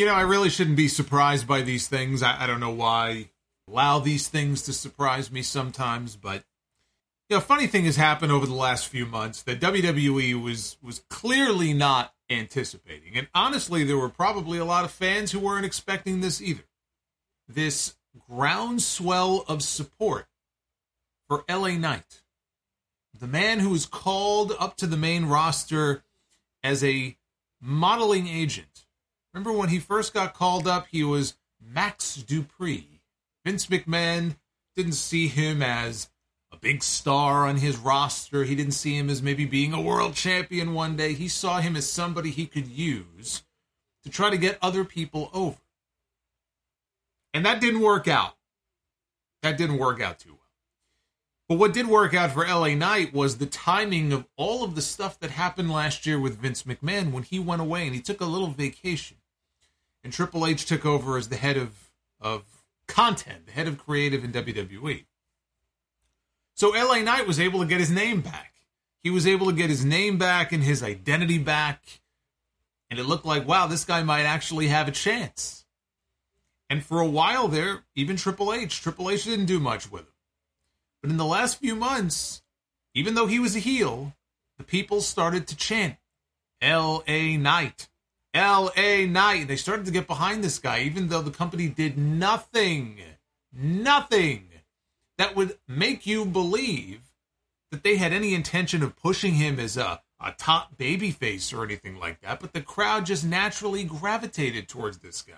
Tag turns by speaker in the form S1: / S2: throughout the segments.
S1: You know, I really shouldn't be surprised by these things. I, I don't know why allow these things to surprise me sometimes, but you know, funny thing has happened over the last few months that WWE was was clearly not anticipating. And honestly, there were probably a lot of fans who weren't expecting this either. This groundswell of support for LA Knight. The man who was called up to the main roster as a modeling agent. Remember when he first got called up, he was Max Dupree. Vince McMahon didn't see him as a big star on his roster. He didn't see him as maybe being a world champion one day. He saw him as somebody he could use to try to get other people over. And that didn't work out. That didn't work out too well. But what did work out for LA Knight was the timing of all of the stuff that happened last year with Vince McMahon when he went away and he took a little vacation. And Triple H took over as the head of, of content, the head of creative in WWE. So LA Knight was able to get his name back. He was able to get his name back and his identity back. And it looked like, wow, this guy might actually have a chance. And for a while there, even Triple H, Triple H didn't do much with him. But in the last few months, even though he was a heel, the people started to chant L.A. Knight. L.A. Knight. They started to get behind this guy, even though the company did nothing, nothing that would make you believe that they had any intention of pushing him as a, a top babyface or anything like that, but the crowd just naturally gravitated towards this guy.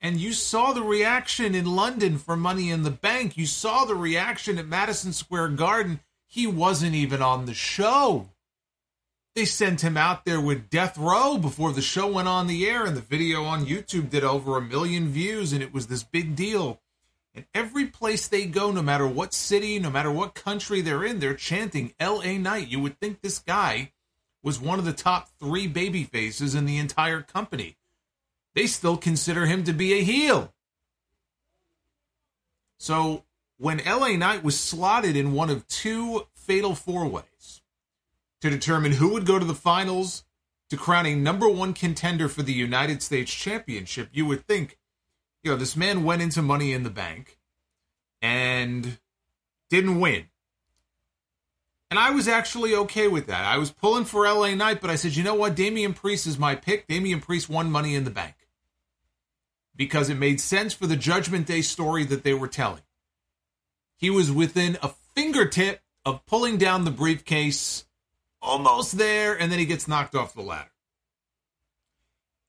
S1: And you saw the reaction in London for Money in the Bank. You saw the reaction at Madison Square Garden. He wasn't even on the show. They sent him out there with Death Row before the show went on the air, and the video on YouTube did over a million views, and it was this big deal. And every place they go, no matter what city, no matter what country they're in, they're chanting LA Knight. You would think this guy was one of the top three baby faces in the entire company. They still consider him to be a heel. So when LA Knight was slotted in one of two fatal four ways to determine who would go to the finals to crown a number one contender for the United States Championship, you would think you know, this man went into Money in the Bank and didn't win. And I was actually okay with that. I was pulling for LA Knight, but I said, you know what? Damian Priest is my pick. Damian Priest won Money in the Bank because it made sense for the Judgment Day story that they were telling. He was within a fingertip of pulling down the briefcase, almost there, and then he gets knocked off the ladder.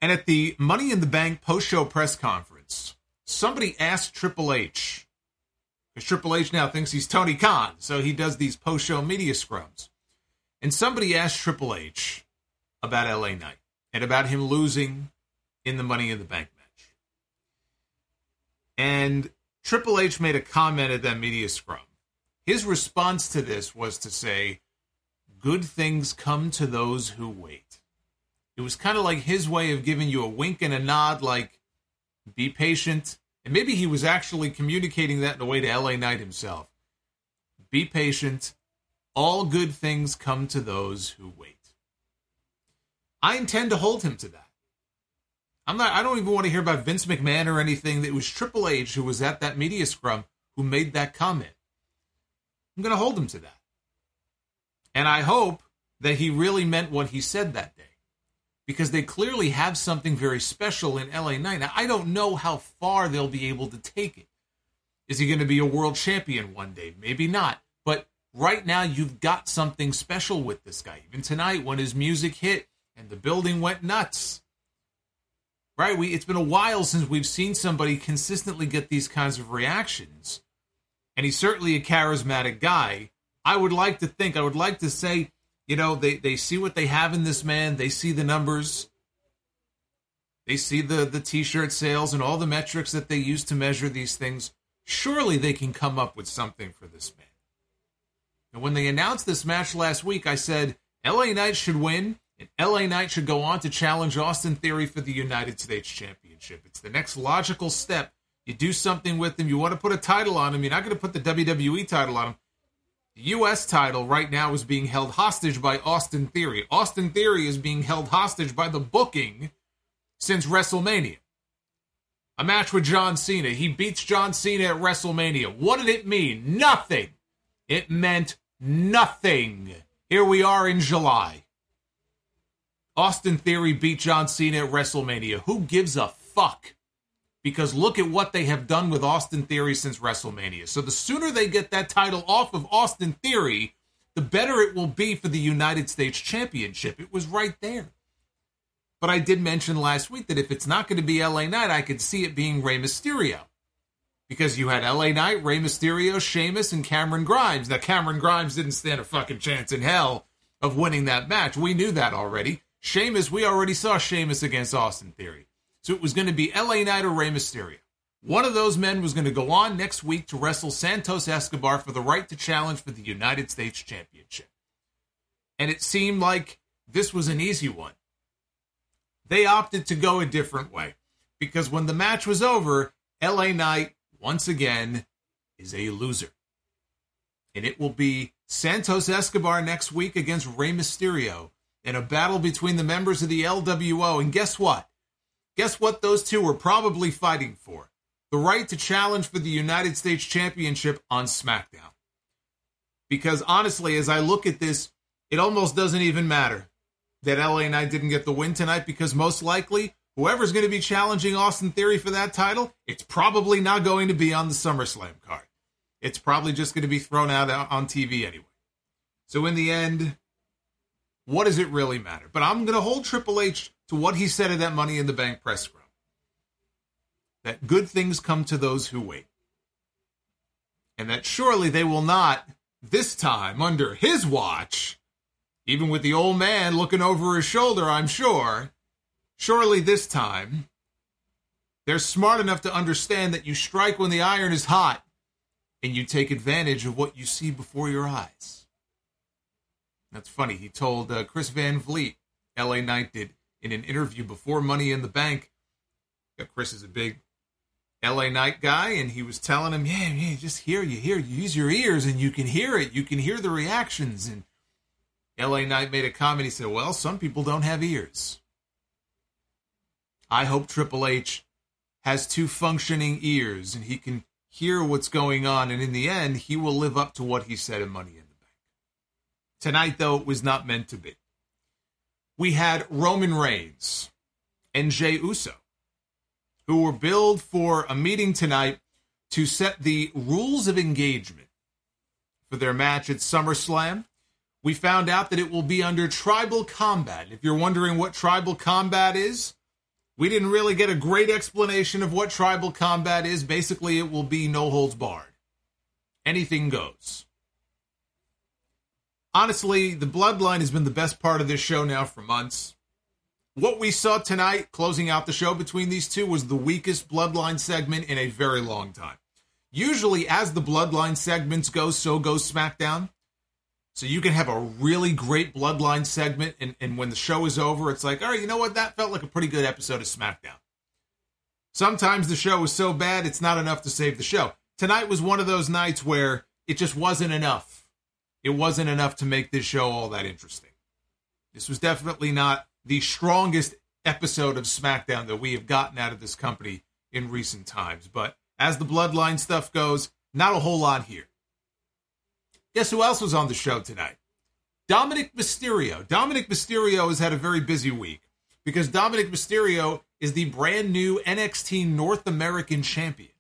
S1: And at the Money in the Bank post show press conference, somebody asked Triple H, because Triple H now thinks he's Tony Khan, so he does these post show media scrums. And somebody asked Triple H about LA Knight and about him losing in the Money in the Bank match. And Triple H made a comment at that media scrum. His response to this was to say, Good things come to those who wait. It was kind of like his way of giving you a wink and a nod, like, be patient. And maybe he was actually communicating that in a way to LA Knight himself. Be patient. All good things come to those who wait. I intend to hold him to that. I'm not I don't even want to hear about Vince McMahon or anything. It was Triple H who was at that media scrum who made that comment. I'm going to hold him to that. And I hope that he really meant what he said that day because they clearly have something very special in LA Knight. Now, I don't know how far they'll be able to take it. Is he going to be a world champion one day? Maybe not. But right now, you've got something special with this guy. Even tonight, when his music hit and the building went nuts. Right? We, it's been a while since we've seen somebody consistently get these kinds of reactions. And he's certainly a charismatic guy. I would like to think, I would like to say you know, they, they see what they have in this man, they see the numbers. They see the, the t shirt sales and all the metrics that they use to measure these things. Surely they can come up with something for this man. And when they announced this match last week, I said LA Knight should win, and LA Knight should go on to challenge Austin Theory for the United States Championship. It's the next logical step. You do something with him. You want to put a title on him. You're not going to put the WWE title on him. U.S. title right now is being held hostage by Austin Theory. Austin Theory is being held hostage by the booking since WrestleMania. A match with John Cena. He beats John Cena at WrestleMania. What did it mean? Nothing. It meant nothing. Here we are in July. Austin Theory beat John Cena at WrestleMania. Who gives a fuck? Because look at what they have done with Austin Theory since WrestleMania. So the sooner they get that title off of Austin Theory, the better it will be for the United States Championship. It was right there. But I did mention last week that if it's not going to be LA Knight, I could see it being Rey Mysterio. Because you had LA Knight, Rey Mysterio, Sheamus, and Cameron Grimes. Now, Cameron Grimes didn't stand a fucking chance in hell of winning that match. We knew that already. Sheamus, we already saw Sheamus against Austin Theory. So it was going to be LA Knight or Rey Mysterio. One of those men was going to go on next week to wrestle Santos Escobar for the right to challenge for the United States Championship. And it seemed like this was an easy one. They opted to go a different way because when the match was over, LA Knight, once again, is a loser. And it will be Santos Escobar next week against Rey Mysterio in a battle between the members of the LWO. And guess what? Guess what those two were probably fighting for? The right to challenge for the United States Championship on SmackDown. Because honestly, as I look at this, it almost doesn't even matter that LA Knight didn't get the win tonight because most likely whoever's going to be challenging Austin Theory for that title, it's probably not going to be on the SummerSlam card. It's probably just going to be thrown out on TV anyway. So in the end, what does it really matter? But I'm going to hold Triple H to what he said at that Money in the Bank press scrum. That good things come to those who wait. And that surely they will not, this time, under his watch, even with the old man looking over his shoulder, I'm sure. Surely this time, they're smart enough to understand that you strike when the iron is hot and you take advantage of what you see before your eyes. That's funny. He told uh, Chris Van Vliet, LA Knight did, in an interview before Money in the Bank. Chris is a big LA Knight guy, and he was telling him, yeah, yeah, just hear, you hear, you use your ears and you can hear it. You can hear the reactions. And LA Knight made a comment. He said, Well, some people don't have ears. I hope Triple H has two functioning ears and he can hear what's going on. And in the end, he will live up to what he said in Money in the Bank. Tonight, though, it was not meant to be. We had Roman Reigns and Jey Uso, who were billed for a meeting tonight to set the rules of engagement for their match at SummerSlam we found out that it will be under tribal combat. If you're wondering what tribal combat is, we didn't really get a great explanation of what tribal combat is. Basically, it will be no holds barred. Anything goes. Honestly, the bloodline has been the best part of this show now for months. What we saw tonight, closing out the show between these two, was the weakest bloodline segment in a very long time. Usually, as the bloodline segments go, so goes SmackDown. So you can have a really great bloodline segment, and, and when the show is over, it's like, all right, you know what? That felt like a pretty good episode of SmackDown. Sometimes the show is so bad, it's not enough to save the show. Tonight was one of those nights where it just wasn't enough. It wasn't enough to make this show all that interesting. This was definitely not the strongest episode of SmackDown that we have gotten out of this company in recent times. But as the bloodline stuff goes, not a whole lot here. Guess who else was on the show tonight? Dominic Mysterio. Dominic Mysterio has had a very busy week because Dominic Mysterio is the brand new NXT North American champion.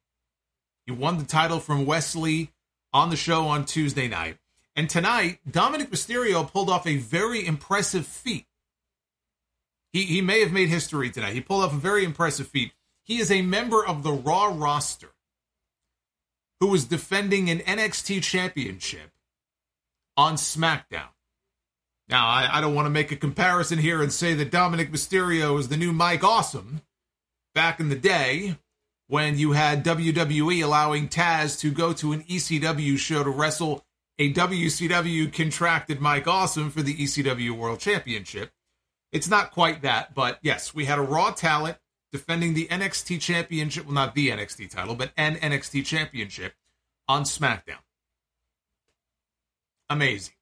S1: He won the title from Wes Lee on the show on Tuesday night. And tonight, Dominic Mysterio pulled off a very impressive feat. He, he may have made history tonight. He pulled off a very impressive feat. He is a member of the Raw roster who was defending an NXT championship on SmackDown. Now, I, I don't want to make a comparison here and say that Dominic Mysterio is the new Mike Awesome, back in the day when you had WWE allowing Taz to go to an ECW show to wrestle a WCW contracted Mike Awesome for the ECW World Championship. It's not quite that, but yes, we had a Raw talent defending the NXT Championship, well, not the NXT title, but an NXT Championship on SmackDown. Amazing.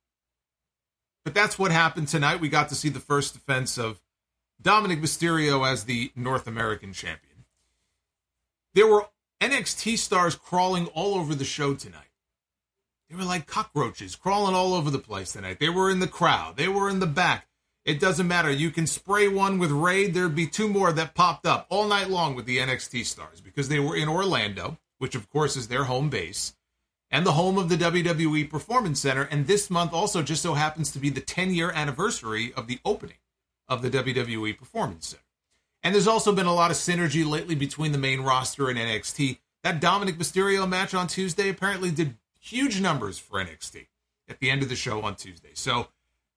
S1: But that's what happened tonight. We got to see the first defense of Dominic Mysterio as the North American champion. There were NXT stars crawling all over the show tonight. They were like cockroaches crawling all over the place tonight. They were in the crowd, they were in the back. It doesn't matter. You can spray one with Raid. There'd be two more that popped up all night long with the NXT stars because they were in Orlando, which of course is their home base, and the home of the WWE Performance Center. And this month also just so happens to be the 10 year anniversary of the opening of the WWE Performance Center. And there's also been a lot of synergy lately between the main roster and NXT. That Dominic Mysterio match on Tuesday apparently did huge numbers for NXT at the end of the show on Tuesday. So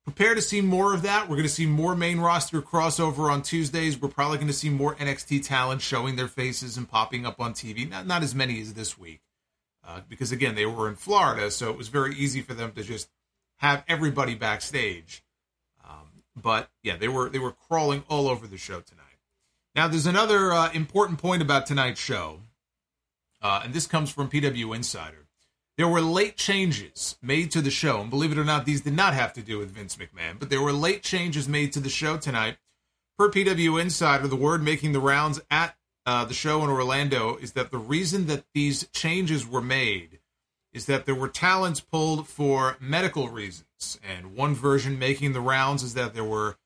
S1: prepare to see more of that. We're going to see more main roster crossover on Tuesdays. We're probably going to see more NXT talent showing their faces and popping up on TV. Not, not as many as this week. Uh, because again, they were in Florida, so it was very easy for them to just have everybody backstage. Um, but yeah, they were they were crawling all over the show tonight. Now, there's another uh, important point about tonight's show, uh, and this comes from PW Insider. There were late changes made to the show, and believe it or not, these did not have to do with Vince McMahon, but there were late changes made to the show tonight. Per PW Insider, the word making the rounds at uh, the show in Orlando is that the reason that these changes were made is that there were talents pulled for medical reasons, and one version making the rounds is that there were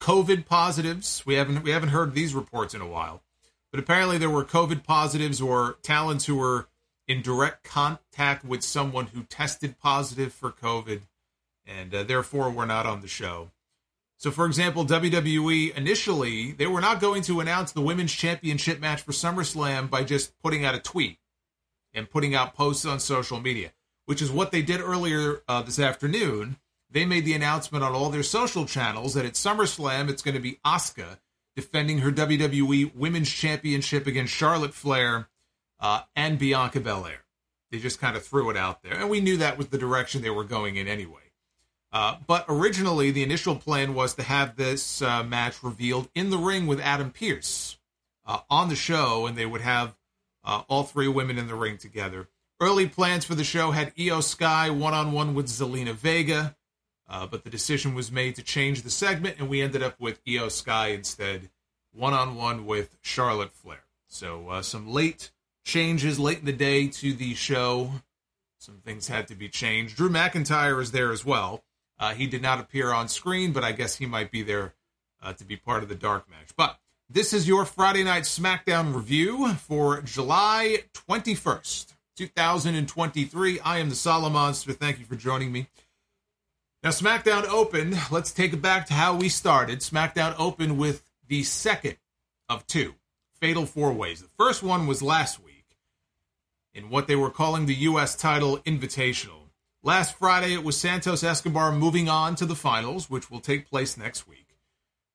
S1: COVID positives. We haven't we haven't heard these reports in a while, but apparently there were COVID positives or talents who were in direct contact with someone who tested positive for COVID and uh, therefore were not on the show. So, for example, WWE initially, they were not going to announce the women's championship match for SummerSlam by just putting out a tweet and putting out posts on social media, which is what they did earlier uh, this afternoon. They made the announcement on all their social channels that at SummerSlam, it's going to be Asuka defending her WWE Women's Championship against Charlotte Flair uh, and Bianca Belair. They just kind of threw it out there, and we knew that was the direction they were going in anyway. Uh, but originally, the initial plan was to have this uh, match revealed in the ring with Adam Pearce uh, on the show, and they would have uh, all three women in the ring together. Early plans for the show had Iyo Sky one on one with Zelina Vega, uh, but the decision was made to change the segment, and we ended up with Iyo Sky instead, one on one with Charlotte Flair. So uh, some late changes late in the day to the show. Some things had to be changed. Drew McIntyre is there as well. Uh, he did not appear on screen, but I guess he might be there uh, to be part of the dark match. But this is your Friday Night SmackDown review for July 21st, 2023. I am the Solomonster. Thank you for joining me. Now, SmackDown opened. Let's take it back to how we started. SmackDown opened with the second of two fatal four ways. The first one was last week in what they were calling the U.S. title invitational. Last Friday, it was Santos Escobar moving on to the finals, which will take place next week.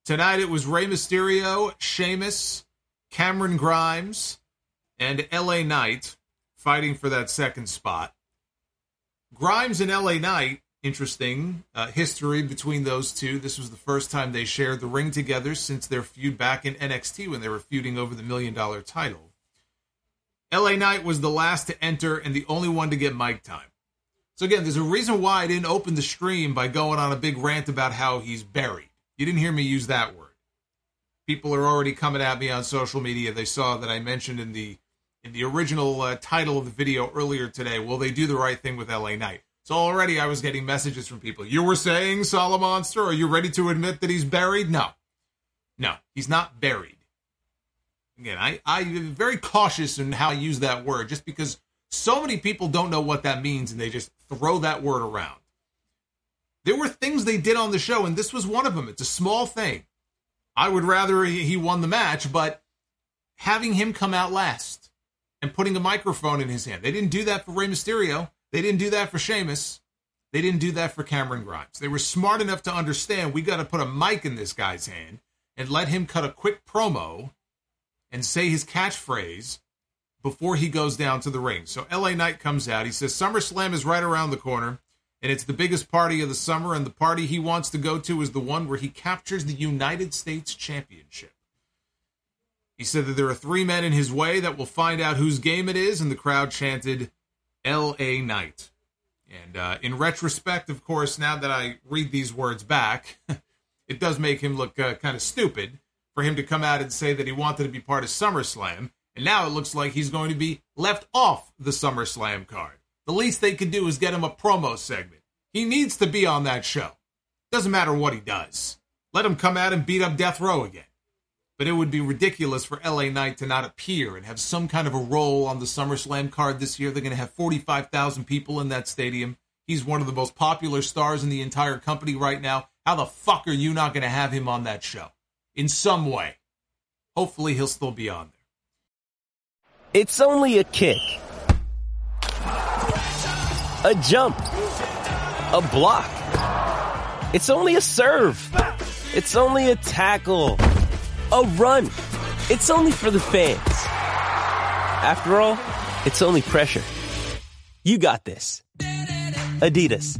S1: Tonight, it was Rey Mysterio, Sheamus, Cameron Grimes, and LA Knight fighting for that second spot. Grimes and LA Knight, interesting uh, history between those two. This was the first time they shared the ring together since their feud back in NXT when they were feuding over the million dollar title. LA Knight was the last to enter and the only one to get mic time. So again, there's a reason why I didn't open the stream by going on a big rant about how he's buried. You didn't hear me use that word. People are already coming at me on social media. They saw that I mentioned in the in the original uh, title of the video earlier today. Will they do the right thing with LA Knight? So already I was getting messages from people. You were saying Solomonster? Are you ready to admit that he's buried? No, no, he's not buried again, I, I'm very cautious in how I use that word just because so many people don't know what that means and they just throw that word around. There were things they did on the show, and this was one of them. It's a small thing. I would rather he won the match, but having him come out last and putting a microphone in his hand, they didn't do that for Rey Mysterio. They didn't do that for Sheamus. They didn't do that for Cameron Grimes. They were smart enough to understand we got to put a mic in this guy's hand and let him cut a quick promo and say his catchphrase before he goes down to the ring. So LA Knight comes out. He says SummerSlam is right around the corner, and it's the biggest party of the summer, and the party he wants to go to is the one where he captures the United States Championship. He said that there are three men in his way that will find out whose game it is, and the crowd chanted L.A. Knight. And uh, in retrospect, of course, now that I read these words back, it does make him look uh, kind of stupid for him to come out and say that he wanted to be part of SummerSlam, and now it looks like he's going to be left off the SummerSlam card. The least they could do is get him a promo segment. He needs to be on that show. Doesn't matter what he does. Let him come out and beat up Death Row again but it would be ridiculous for LA Knight to not appear and have some kind of a role on the SummerSlam card this year. They're going to have 45,000 people in that stadium. He's one of the most popular stars in the entire company right now. How the fuck are you not going to have him on that show? In some way. Hopefully, he'll still be on there.
S2: It's only a kick, a jump, a block. It's only a serve. It's only a tackle a run. It's only for the fans. After all, it's only pressure. You got this. Adidas.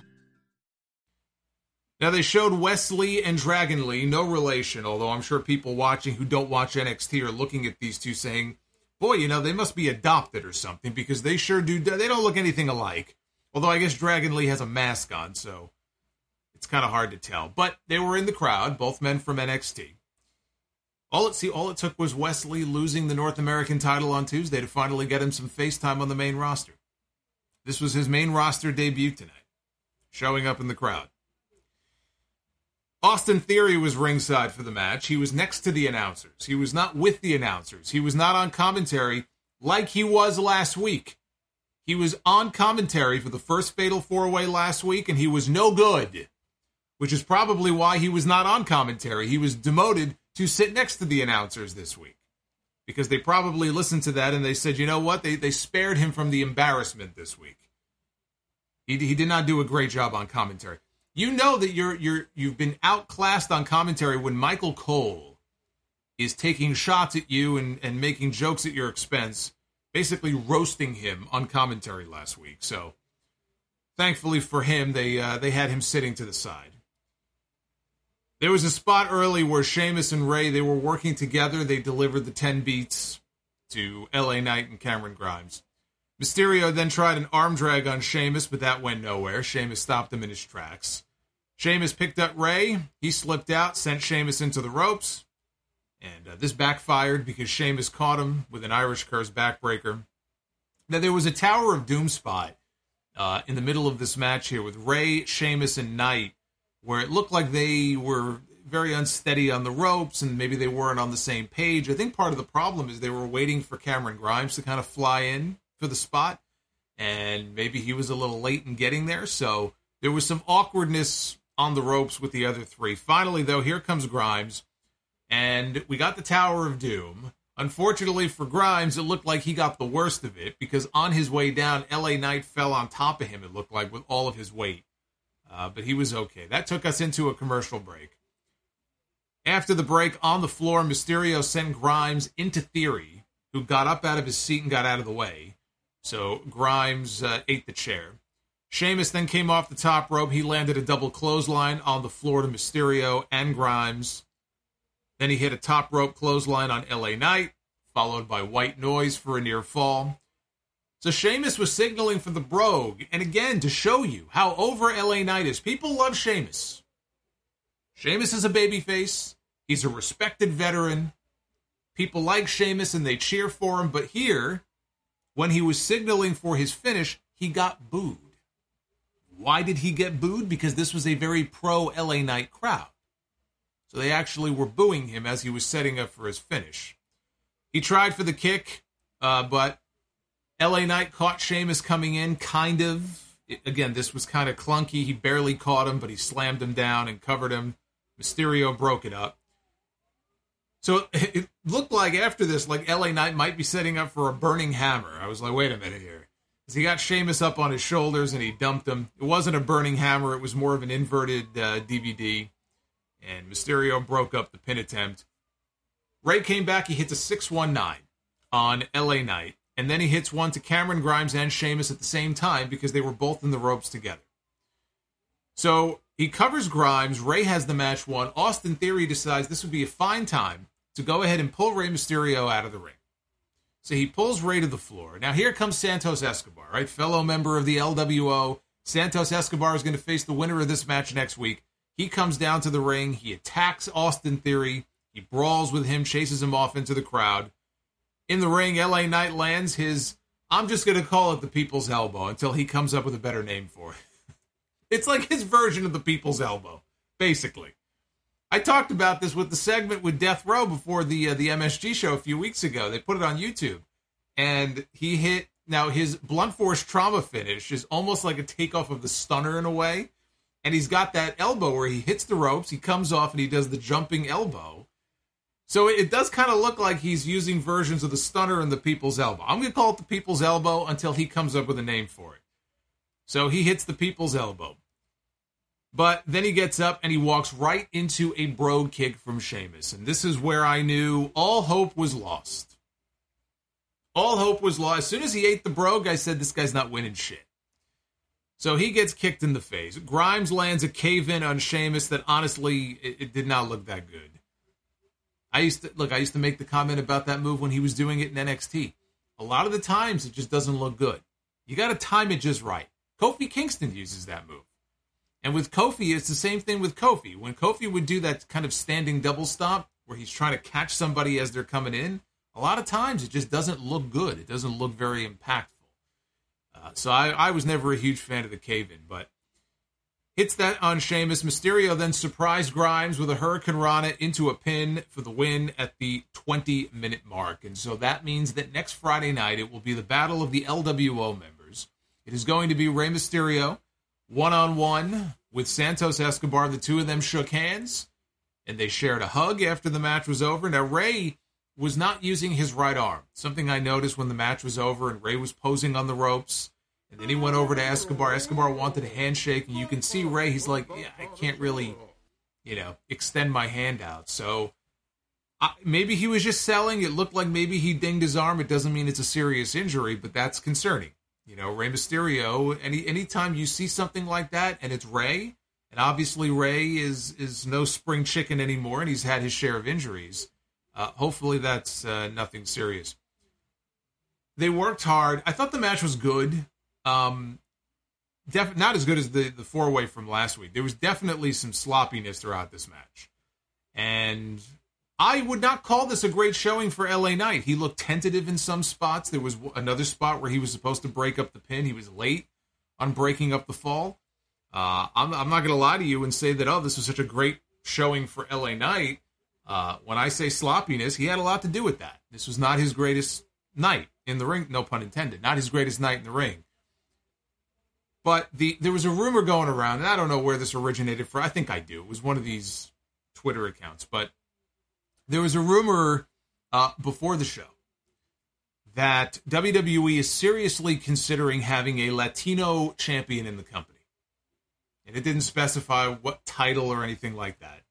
S1: Now, they showed Wes Lee and Dragon Lee, no relation, although I'm sure people watching who don't watch NXT are looking at these two saying, boy, you know, they must be adopted or something because they sure do, they don't look anything alike. Although I guess Dragon Lee has a mask on, so it's kind of hard to tell, but they were in the crowd, both men from NXT. All it see, all it took was Wes Lee losing the North American title on Tuesday to finally get him some face time on the main roster. This was his main roster debut tonight, showing up in the crowd. Austin Theory was ringside for the match. He was next to the announcers. He was not with the announcers. He was not on commentary like he was last week. He was on commentary for the first Fatal Four Way last week, and he was no good which is probably why he was not on commentary. He was demoted to sit next to the announcers this week because they probably listened to that and they said, you know what? They, they spared him from the embarrassment this week. He, he did not do a great job on commentary. You know that you're you're you've been outclassed on commentary when Michael Cole is taking shots at you and, and making jokes at your expense, basically roasting him on commentary last week. So thankfully for him, they uh, they had him sitting to the side. There was a spot early where Sheamus and Rey they were working together. They delivered the ten beats to L.A. Knight and Cameron Grimes. Mysterio then tried an arm drag on Sheamus, but that went nowhere. Sheamus stopped him in his tracks. Sheamus picked up Rey. He slipped out, sent Sheamus into the ropes. And uh, this backfired because Sheamus caught him with an Irish curse backbreaker. Now, there was a Tower of Doom spot uh, in the middle of this match here with Rey, Sheamus, and Knight where it looked like they were very unsteady on the ropes and maybe they weren't on the same page. I think part of the problem is they were waiting for Cameron Grimes to kind of fly in for the spot, and maybe he was a little late in getting there. So there was some awkwardness on the ropes with the other three. Finally, though, here comes Grimes, and we got the Tower of Doom. Unfortunately for Grimes, it looked like he got the worst of it because on his way down, LA Knight fell on top of him, it looked like, with all of his weight uh, but he was okay. That took us into a commercial break. After the break, on the floor, Mysterio sent Grimes into Theory, who got up out of his seat and got out of the way. So Grimes uh, ate the chair. Sheamus then came off the top rope. He landed a double clothesline on the floor to Mysterio and Grimes. Then he hit a top rope clothesline on LA Knight, followed by White Noise for a near fall. So Sheamus was signaling for the Brogue, and again to show you how over LA Knight is. People love Sheamus. Sheamus is a babyface. He's a respected veteran. People like Sheamus and they cheer for him, but here, when he was signaling for his finish, he got booed. Why did he get booed? Because this was a very pro LA Knight crowd. So they actually were booing him as he was setting up for his finish. He tried for the kick, uh, but LA Knight caught Sheamus coming in, kind of. Again, this was kind of clunky. He barely caught him, but he slammed him down and covered him. Mysterio broke it up. So it looked like after this, like LA Knight might be setting up for a burning hammer. I was like, wait a minute here. Because he got Sheamus up on his shoulders and he dumped him. It wasn't a burning hammer, it was more of an inverted uh, DVD. And Mysterio broke up the pin attempt. Rey came back, he hits a 619 on LA Knight. And then he hits one to Cameron Grimes and Sheamus at the same time because they were both in the ropes together. So he covers Grimes. Rey has the match won. Austin Theory decides this would be a fine time to go ahead and pull Rey Mysterio out of the ring. So he pulls Rey to the floor. Now here comes Santos Escobar, right? Fellow member of the LWO. Santos Escobar is going to face the winner of this match next week. He comes down to the ring. He attacks Austin Theory. He brawls with him, chases him off into the crowd. In the ring, LA Knight lands his, I'm just going to call it the people's elbow until he comes up with a better name for it. it's like his version of the people's elbow, basically. I talked about this with the segment with Death Row before the uh, the MSG show a few weeks ago. They put it on YouTube, and he hit. Now his blunt force trauma finish is almost like a takeoff of the stunner in a way, and he's got that elbow where he hits the ropes, he comes off, and he does the jumping elbow. So it does kind of look like he's using versions of the stunner and the people's elbow. I'm going to call it the people's elbow until he comes up with a name for it. So he hits the people's elbow. But then he gets up and he walks right into a brogue kick from Sheamus. And this is where I knew all hope was lost. All hope was lost. As soon as he ate the brogue, I said, this guy's not winning shit. So he gets kicked in the face. Grimes lands a cave in on Sheamus that honestly, it, it, did not look that good. I used to look, I used to make the comment about that move when he was doing it in NXT. A lot of the times it just doesn't look good. You got to time it just right. Kofi Kingston uses that move. And with Kofi, it's the same thing with Kofi. When Kofi would do that kind of standing double stomp where he's trying to catch somebody as they're coming in, a lot of times it just doesn't look good. It doesn't look very impactful. Uh, so I, I, was never a huge fan of the cave in, but hits that on Sheamus. Mysterio then surprised Grimes with a Hurricanrana into a pin for the win at the 20 minute mark. And so that means that next Friday night it will be the battle of the LWO members. It is going to be Rey Mysterio one on one with Santos Escobar. The two of them shook hands and they shared a hug after the match was over. Now, Rey was not using his right arm, something I noticed when the match was over and Rey was posing on the ropes. And then he went over to Escobar. Escobar wanted a handshake, and you can see Rey, he's like, yeah, I can't really, you know, extend my hand out. So uh, maybe he was just selling. It looked like maybe he dinged his arm. It doesn't mean it's a serious injury, but that's concerning. You know, Rey Mysterio. Any anytime you see something like that, and it's Rey, and obviously Rey is is no spring chicken anymore, and he's had his share of injuries. Uh, hopefully, that's uh, nothing serious. They worked hard. I thought the match was good. Um, def- not as good as the the four way from last week. There was definitely some sloppiness throughout this match, and I would not call this a great showing for LA Knight. He looked tentative in some spots. There was another spot where he was supposed to break up the pin. He was late on breaking up the fall. Uh, I'm, I'm, not going to lie to you and say that, oh, this was such a great showing for LA Knight. Uh, when I say sloppiness, he had a lot to do with that. This was not his greatest night in the ring, no pun intended, not his greatest night in the ring. But the there was a rumor going around, and I don't know where this originated from. I think I do. It was one of these Twitter accounts, but there was a rumor uh, before the show that WWE is seriously considering having a Latino champion in the company. And it didn't specify what title or anything like that.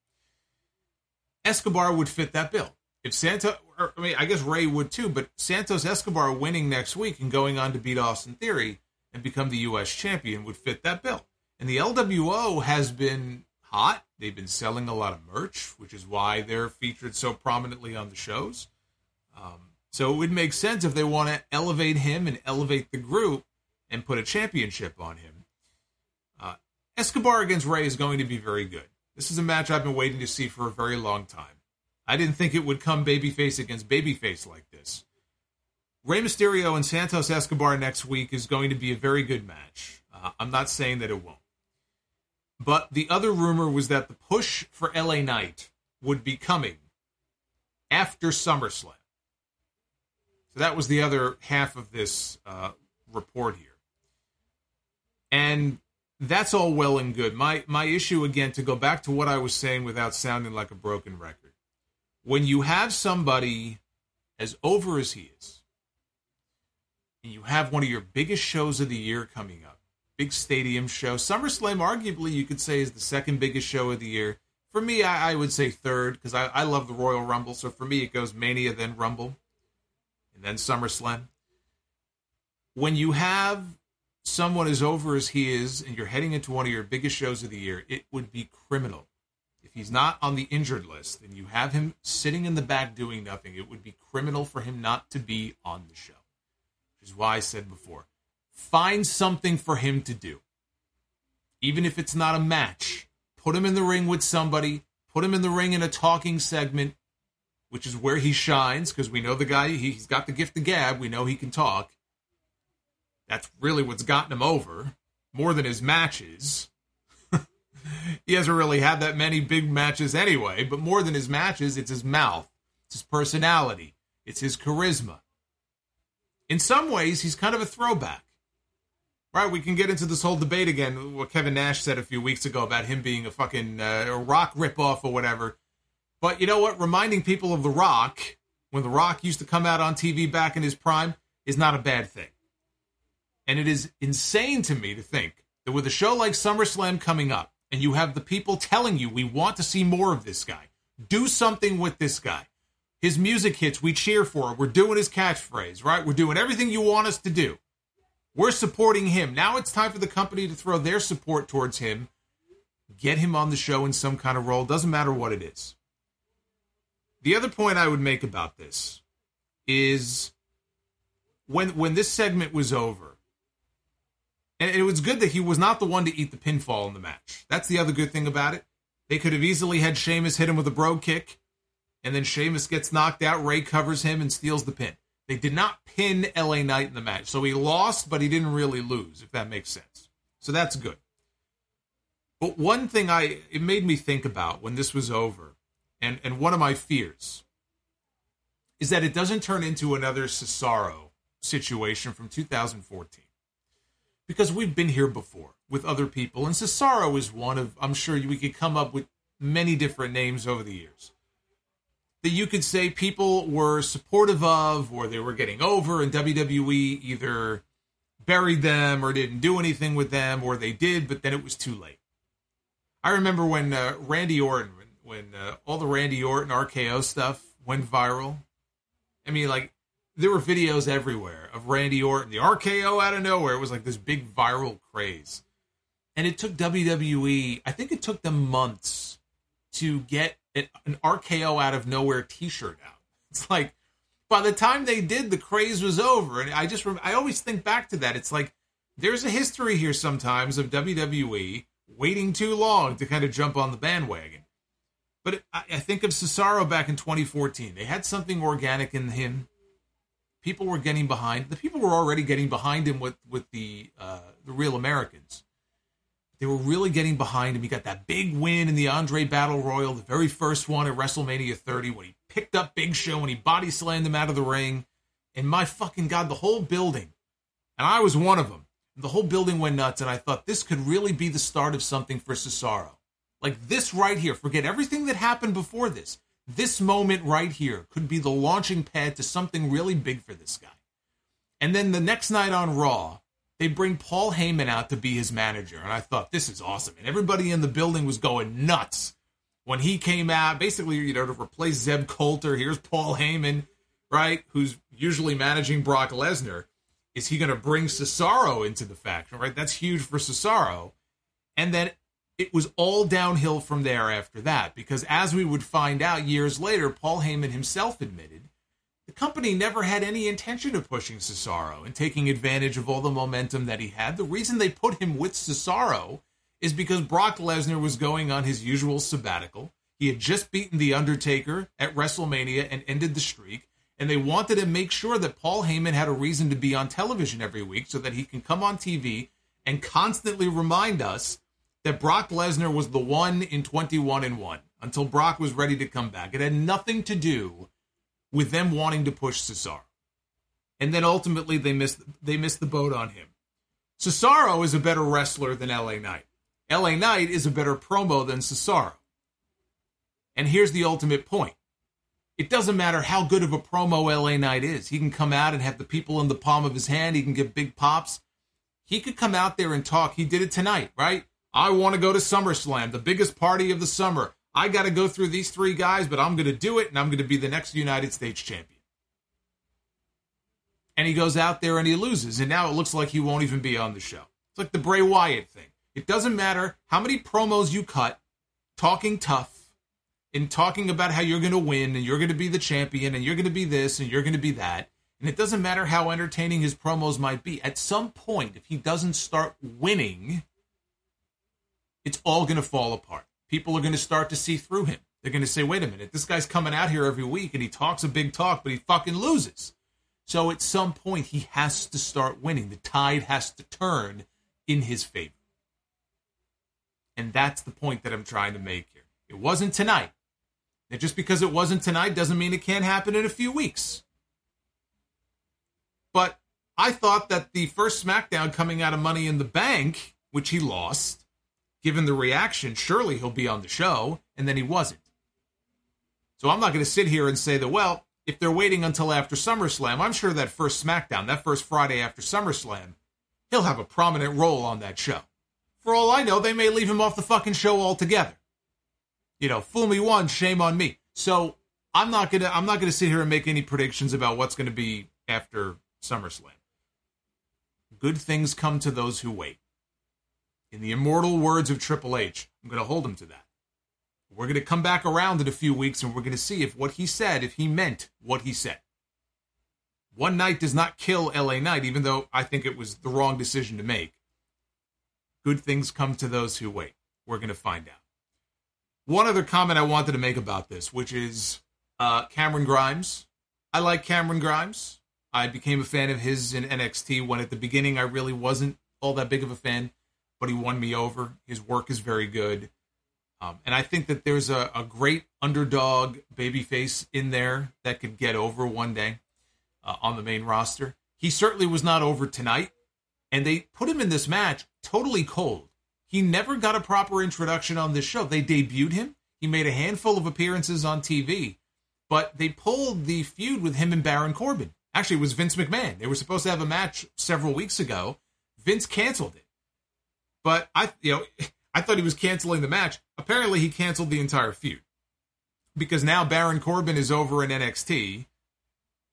S1: Escobar would fit that bill. If Santos, I mean, I guess Rey would too, but Santos Escobar winning next week and going on to beat Austin Theory and become the U.S. champion would fit that bill. And the LWO has been hot. They've been selling a lot of merch, which is why they're featured so prominently on the shows. Um, so it would make sense if they want to elevate him and elevate the group and put a championship on him. Uh, Escobar against Rey is going to be very good. This is a match I've been waiting to see for a very long time. I didn't think it would come babyface against babyface like this. Rey Mysterio and Santos Escobar next week is going to be a very good match. Uh, I'm not saying that it won't. But the other rumor was that the push for LA Knight would be coming after SummerSlam. So that was the other half of this uh, report here. And that's all well and good. My my issue again to go back to what I was saying without sounding like a broken record. When you have somebody as over as he is, and you have one of your biggest shows of the year coming up, big stadium show. SummerSlam, arguably, you could say is the second biggest show of the year. For me, I, I would say third because I, I love the Royal Rumble. So for me, it goes Mania, then Rumble, and then SummerSlam. When you have someone as over as he is and you're heading into one of your biggest shows of the year, it would be criminal. If he's not on the injured list and you have him sitting in the back doing nothing, it would be criminal for him not to be on the show. Which is why I said before find something for him to do. Even if it's not a match, put him in the ring with somebody, put him in the ring in a talking segment, which is where he shines because we know the guy, he's got the gift of gab. We know he can talk. That's really what's gotten him over more than his matches. he hasn't really had that many big matches anyway, but more than his matches, it's his mouth, it's his personality, it's his charisma. In some ways, he's kind of a throwback. Right, we can get into this whole debate again. What Kevin Nash said a few weeks ago about him being a fucking uh, a rock ripoff or whatever. But you know what? Reminding people of The Rock when The Rock used to come out on TV back in his prime is not a bad thing. And it is insane to me to think that with a show like SummerSlam coming up, and you have the people telling you, we want to see more of this guy, do something with this guy. His music hits, we cheer for. It. We're doing his catchphrase, right? We're doing everything you want us to do. We're supporting him. Now it's time for the company to throw their support towards him, get him on the show in some kind of role. Doesn't matter what it is. The other point I would make about this is when when this segment was over, and it was good that he was not the one to eat the pinfall in the match. That's the other good thing about it. They could have easily had Sheamus hit him with a Brogue kick, and then Sheamus gets knocked out. Rey covers him and steals the pin. They did not pin LA Knight in the match. So he lost, but he didn't really lose, if that makes sense. So that's good. But one thing I it made me think about when this was over, and, and one of my fears, is that it doesn't turn into another Cesaro situation from 2014. Because we've been here before with other people, and Cesaro is one of, I'm sure we could come up with many different names over the years that you could say people were supportive of or they were getting over, and WWE either buried them or didn't do anything with them, or they did, but then it was too late. I remember when uh, Randy Orton, when, when uh, all the Randy Orton RKO stuff went viral. I mean, like, there were videos everywhere of Randy Orton, the RKO out of nowhere. It was like this big viral craze. And it took WWE, I think it took them months to get an, RKO out of nowhere T-shirt out. It's like by the time they did, the craze was over, and I just I always think back to that. It's like there's a history here sometimes of WWE waiting too long to kind of jump on the bandwagon. But I, I think of Cesaro back in 2014. They had something organic in him. People were getting behind. The people were already getting behind him with with the uh, the Real Americans. They were really getting behind him. He got that big win in the Andre Battle Royal, the very first one at WrestleMania 30, when he picked up Big Show and he body slammed him out of the ring. And my fucking God, the whole building, and I was one of them, the whole building went nuts. And I thought this could really be the start of something for Cesaro. Like this right here, forget everything that happened before this. This moment right here could be the launching pad to something really big for this guy. And then the next night on Raw, they bring Paul Heyman out to be his manager. And I thought, this is awesome. And everybody in the building was going nuts when he came out, basically, you know, to replace Zeb Colter. Here's Paul Heyman, right? Who's usually managing Brock Lesnar. Is he going to bring Cesaro into the faction, right? That's huge for Cesaro. And then it was all downhill from there after that, because as we would find out years later, Paul Heyman himself admitted the company never had any intention of pushing Cesaro and taking advantage of all the momentum that he had. The reason they put him with Cesaro is because Brock Lesnar was going on his usual sabbatical. He had just beaten The Undertaker at WrestleMania and ended the streak. And they wanted to make sure that Paul Heyman had a reason to be on television every week so that he can come on TV and constantly remind us that Brock Lesnar was the one in 21 and 1. until Brock was ready to come back. It had nothing to do with them wanting to push Cesaro. And then ultimately they missed they missed the boat on him. Cesaro is a better wrestler than LA Knight. LA Knight is a better promo than Cesaro. And here's the ultimate point. It doesn't matter how good of a promo LA Knight is. He can come out and have the people in the palm of his hand. He can get big pops. He could come out there and talk. He did it tonight, right? I want to go to SummerSlam, the biggest party of the summer. I got to go through these three guys, but I'm going to do it, and I'm going to be the next United States champion. And he goes out there and he loses, and now it looks like he won't even be on the show. It's like the Bray Wyatt thing. It doesn't matter how many promos you cut, talking tough, and talking about how you're going to win, and you're going to be the champion, and you're going to be this, and you're going to be that. And it doesn't matter how entertaining his promos might be. At some point, if he doesn't start winning, it's all going to fall apart. People are going to start to see through him. They're going to say, wait a minute, this guy's coming out here every week and he talks a big talk, but he fucking loses. So at some point, he has to start winning. The tide has to turn in his favor. And that's the point that I'm trying to make here. It wasn't tonight. And just because it wasn't tonight doesn't mean it can't happen in a few weeks. But I thought that the first SmackDown coming out of Money in the Bank, which he lost, given the reaction, surely he'll be on the show, and then he wasn't. So I'm not going to sit here and say that, well, if they're waiting until after SummerSlam, I'm sure that first SmackDown, that first Friday after SummerSlam, he'll have a prominent role on that show. For all I know, they may leave him off the fucking show altogether. You know, fool me once, shame on me. So I'm not gonna I'm not gonna sit here and make any predictions about what's gonna be after SummerSlam. Good things come to those who wait. In the immortal words of Triple H, I'm gonna hold him to that. We're gonna come back around in a few weeks and we're gonna see if what he said, if he meant what he said. One night does not kill LA Knight, even though I think it was the wrong decision to make. Good things come to those who wait. We're going to find out. One other comment I wanted to make about this, which is uh, Cameron Grimes. I like Cameron Grimes. I became a fan of his in NXT when at the beginning I really wasn't all that big of a fan, but he won me over. His work is very good. Um, and I think that there's a, a great underdog babyface in there that could get over one day uh, on the main roster. He certainly was not over tonight, and they put him in this match totally cold. He never got a proper introduction on this show. They debuted him. He made a handful of appearances on TV, but they pulled the feud with him and Baron Corbin. Actually, it was Vince McMahon. They were supposed to have a match several weeks ago. Vince canceled it. But I, you know, I thought he was canceling the match. Apparently, he canceled the entire feud because now Baron Corbin is over in NXT,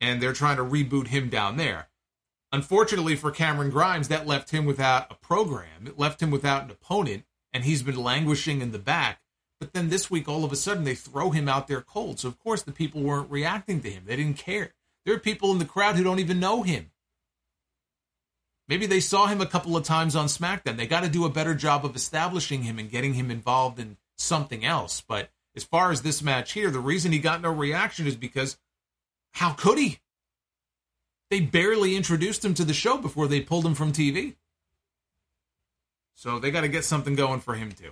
S1: and they're trying to reboot him down there. Unfortunately for Cameron Grimes, that left him without a program. It left him without an opponent, and he's been languishing in the back. But then this week, all of a sudden, they throw him out there cold. So, of course, the people weren't reacting to him. They didn't care. There are people in the crowd who don't even know him. Maybe they saw him a couple of times on SmackDown. They got to do a better job of establishing him and getting him involved in something else. But as far as this match here, the reason he got no reaction is because how could he? They barely introduced him to the show before they pulled him from TV. So they got to get something going for him too.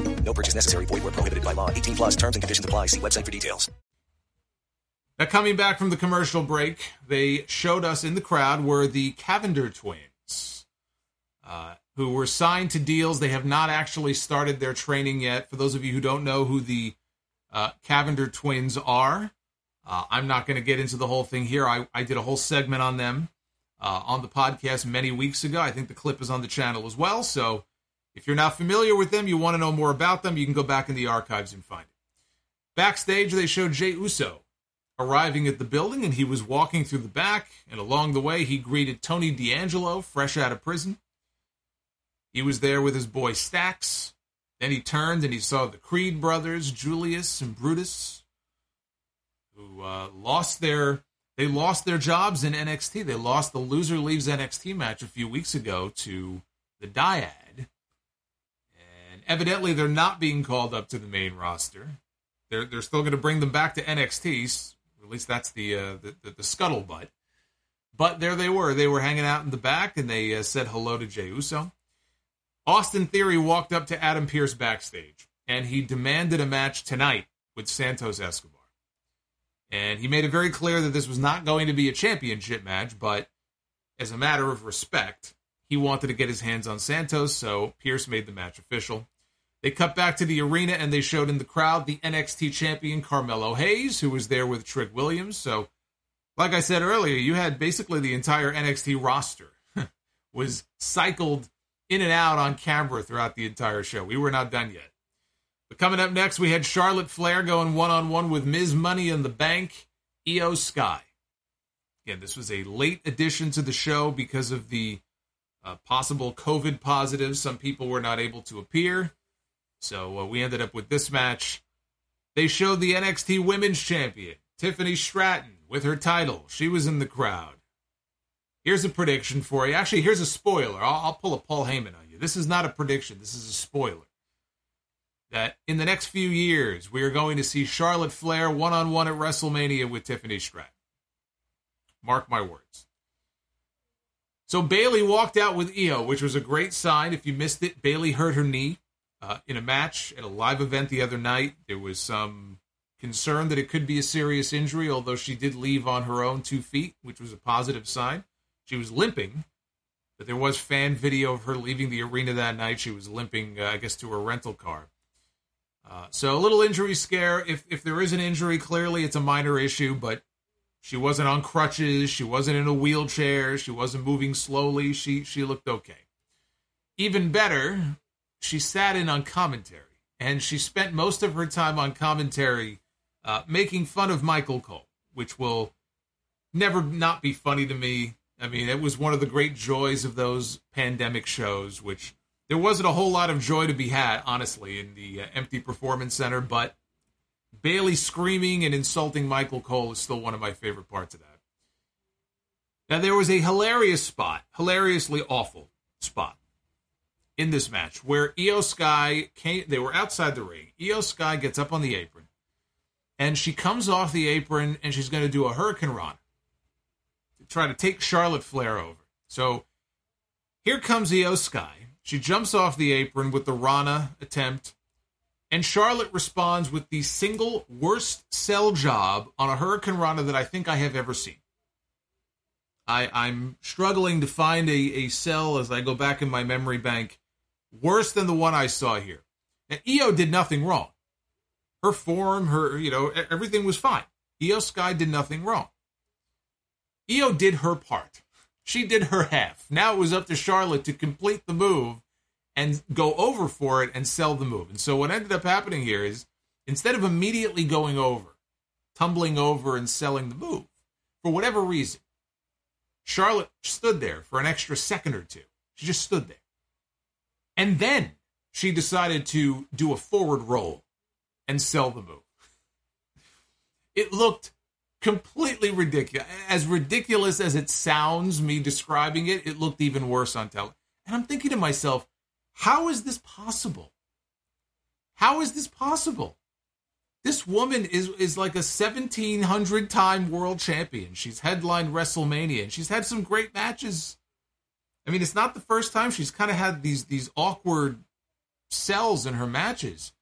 S3: No purchase necessary. Void where prohibited by law. 18 plus terms and conditions apply. See website for details.
S1: Now, coming back from the commercial break, they showed us in the crowd were the Cavender twins, uh, who were signed to deals. They have not actually started their training yet. For those of you who don't know who the uh, Cavender twins are, Uh, I'm not going to get into the whole thing here. I, I did a whole segment on them uh, on the podcast many weeks ago. I think the clip is on the channel as well. So if you're not familiar with them, you want to know more about them, you can go back in the archives and find it. Backstage, they showed Jey Uso arriving at the building, and he was walking through the back. And along the way, he greeted Tony D'Angelo, fresh out of prison. He was there with his boy Stacks. Then he turned and he saw the Creed brothers, Julius and Brutus, who uh, lost their they lost their jobs in NXT. They lost the loser leaves NXT match a few weeks ago to the Dyad, evidently they're not being called up to the main roster. They're they're still going to bring them back to NXT. At least that's the uh, the, the, the scuttlebutt. But there they were. They were hanging out in the back, and they uh, said hello to Jey Uso. Austin Theory walked up to Adam Pearce backstage, and he demanded a match tonight with Santos Escobar. And he made it very clear that this was not going to be a championship match, but as a matter of respect, he wanted to get his hands on Santos, so Pearce made the match official. They cut back to the arena and they showed in the crowd the NXT champion Carmelo Hayes, who was there with Trick Williams. So, like I said earlier, you had basically the entire NXT roster was cycled in and out on camera throughout the entire show. We were not done yet. But coming up next, we had Charlotte Flair going one on one with Ms. Money in the Bank, Iyo Sky. Again, this was a late addition to the show because of the uh, possible COVID positives. Some people were not able to appear. So uh, we ended up with this match. They showed the NXT Women's Champion, Tiffany Stratton, with her title. She was in the crowd. Here's a prediction for you. Actually, here's a spoiler. I'll, I'll pull a Paul Heyman on you. This is not a prediction, this is a spoiler. That in the next few years, we are going to see Charlotte Flair one on one at WrestleMania with Tiffany Stratton. Mark my words. So Bayley walked out with Iyo, which was a great sign. If you missed it, Bayley hurt her knee uh, in a match at a live event the other night. There was some concern that it could be a serious injury, although she did leave on her own two feet, which was a positive sign. She was limping, but there was fan video of her leaving the arena that night. She was limping, uh, I guess, to her rental car. Uh, so a little injury scare. If if there is an injury, clearly it's a minor issue, but she wasn't on crutches. She wasn't in a wheelchair. She wasn't moving slowly. She she looked okay. Even better, she sat in on commentary, and she spent most of her time on commentary uh, making fun of Michael Cole, which will never not be funny to me. I mean, it was one of the great joys of those pandemic shows, which there wasn't a whole lot of joy to be had, honestly, in the uh, empty performance center. But Bayley screaming and insulting Michael Cole is still one of my favorite parts of that. Now, there was a hilarious spot, hilariously awful spot in this match where Iyo Sky came, they were outside the ring. Iyo Sky gets up on the apron and she comes off the apron and she's going to do a Hurricanrana to try to take Charlotte Flair over. So here comes Iyo Sky. She jumps off the apron with the Rana attempt, and Charlotte responds with the single worst sell job on a Hurricanrana that I think I have ever seen. I, I'm struggling to find a, a sell as I go back in my memory bank worse than the one I saw here. Now, Iyo did nothing wrong. Her form, her, you know, everything was fine. Iyo Sky did nothing wrong. Iyo did her part. She did her half. Now it was up to Charlotte to complete the move and go over for it and sell the move. And so what ended up happening here is instead of immediately going over, tumbling over and selling the move, for whatever reason, Charlotte stood there for an extra second or two. She just stood there. And then she decided to do a forward roll and sell the move. It looked completely ridiculous. As ridiculous as it sounds, me describing it, it looked even worse on television. And I'm thinking to myself, how is this possible? How is this possible? This woman is is like a 1700 time world champion. She's headlined WrestleMania and she's had some great matches. I mean, it's not the first time she's kind of had these these awkward sells in her matches.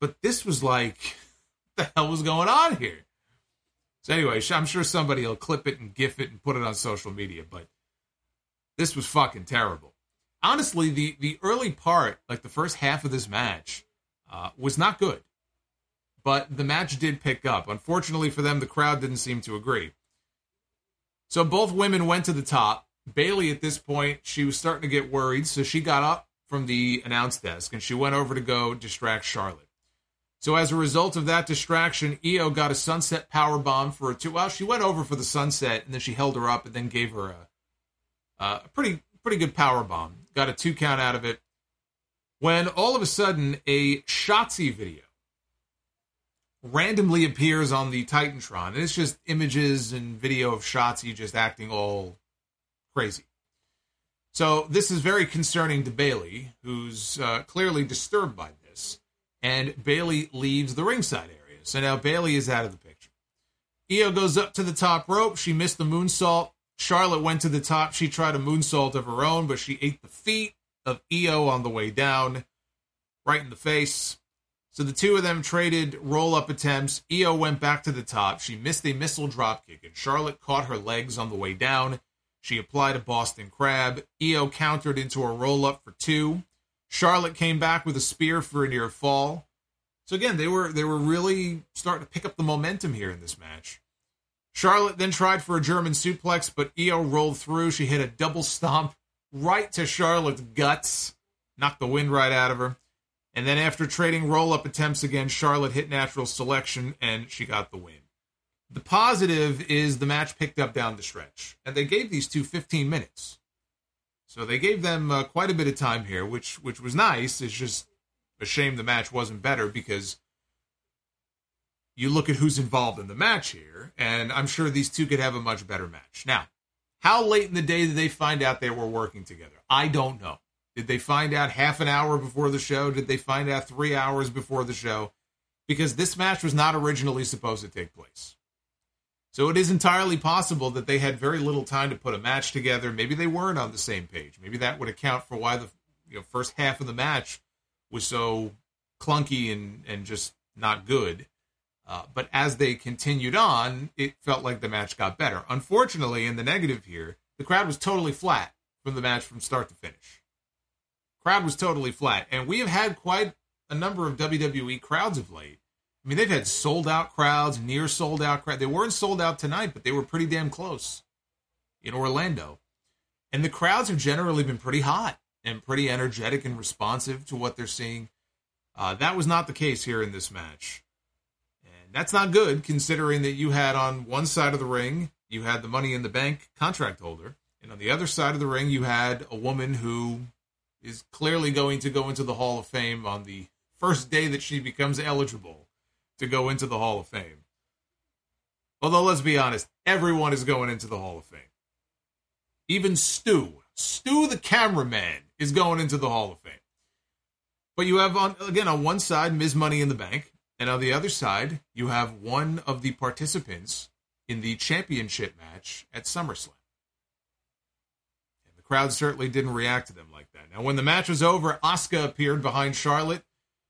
S1: But this was like, what the hell was going on here? So anyway, I'm sure somebody will clip it and gif it and put it on social media, but this was fucking terrible. Honestly, the the early part, like the first half of this match, uh, was not good. but the match did pick up. Unfortunately for them, the crowd didn't seem to agree. So both women went to the top. Bayley, at this point, she was starting to get worried, so she got up from the announce desk and she went over to go distract Charlotte. So as a result of that distraction, Io got a sunset power bomb for a two. Well, she went over for the sunset and then she held her up and then gave her a, a pretty pretty good power bomb. Got a two count out of it. When all of a sudden a Shotzi video randomly appears on the Titantron, and it's just images and video of Shotzi just acting all crazy. So this is very concerning to Bayley, who's uh, clearly disturbed by this and Bayley leaves the ringside area. So now Bayley is out of the picture. Io goes up to the top rope. She missed the moonsault. Charlotte went to the top. She tried a moonsault of her own, but she ate the feet of Io on the way down, right in the face. So the two of them traded roll up attempts. Io went back to the top. She missed a missile dropkick, and Charlotte caught her legs on the way down. She applied a Boston Crab. Io countered into a roll up for two. Charlotte came back with a spear for a near fall. So again, they were they were really starting to pick up the momentum here in this match. Charlotte then tried for a German suplex, but Io rolled through. She hit a double stomp right to Charlotte's guts, knocked the wind right out of her. And then after trading roll up attempts again, Charlotte hit natural selection and she got the win. The positive is the match picked up down the stretch, and they gave these two 15 minutes. So they gave them uh, quite a bit of time here, which which was nice. It's just a shame the match wasn't better because you look at who's involved in the match here, and I'm sure these two could have a much better match. Now, how late in the day did they find out they were working together? I don't know. Did they find out half an hour before the show? Did they find out three hours before the show? Because this match was not originally supposed to take place. So it is entirely possible that they had very little time to put a match together. Maybe they weren't on the same page. Maybe that would account for why the you know, first half of the match was so clunky and, and just not good. Uh, but as they continued on, it felt like the match got better. Unfortunately, in the negative here, the crowd was totally flat from the match from start to finish. Crowd was totally flat, and we have had quite a number of WWE crowds of late I mean, they've had sold out crowds, near sold out crowd. They weren't sold out tonight, but they were pretty damn close in Orlando. And the crowds have generally been pretty hot and pretty energetic and responsive to what they're seeing. Uh, that was not the case here in this match. And that's not good considering that you had on one side of the ring, you had the money in the bank contract holder. And on the other side of the ring, you had a woman who is clearly going to go into the Hall of Fame on the first day that she becomes eligible to go into the Hall of Fame. Although, let's be honest, everyone is going into the Hall of Fame. Even Stu, Stu the cameraman, is going into the Hall of Fame. But you have, on again, on one side, Ms. Money in the Bank, and on the other side, you have one of the participants in the championship match at SummerSlam. And the crowd certainly didn't react to them like that. Now, when the match was over, Asuka appeared behind Charlotte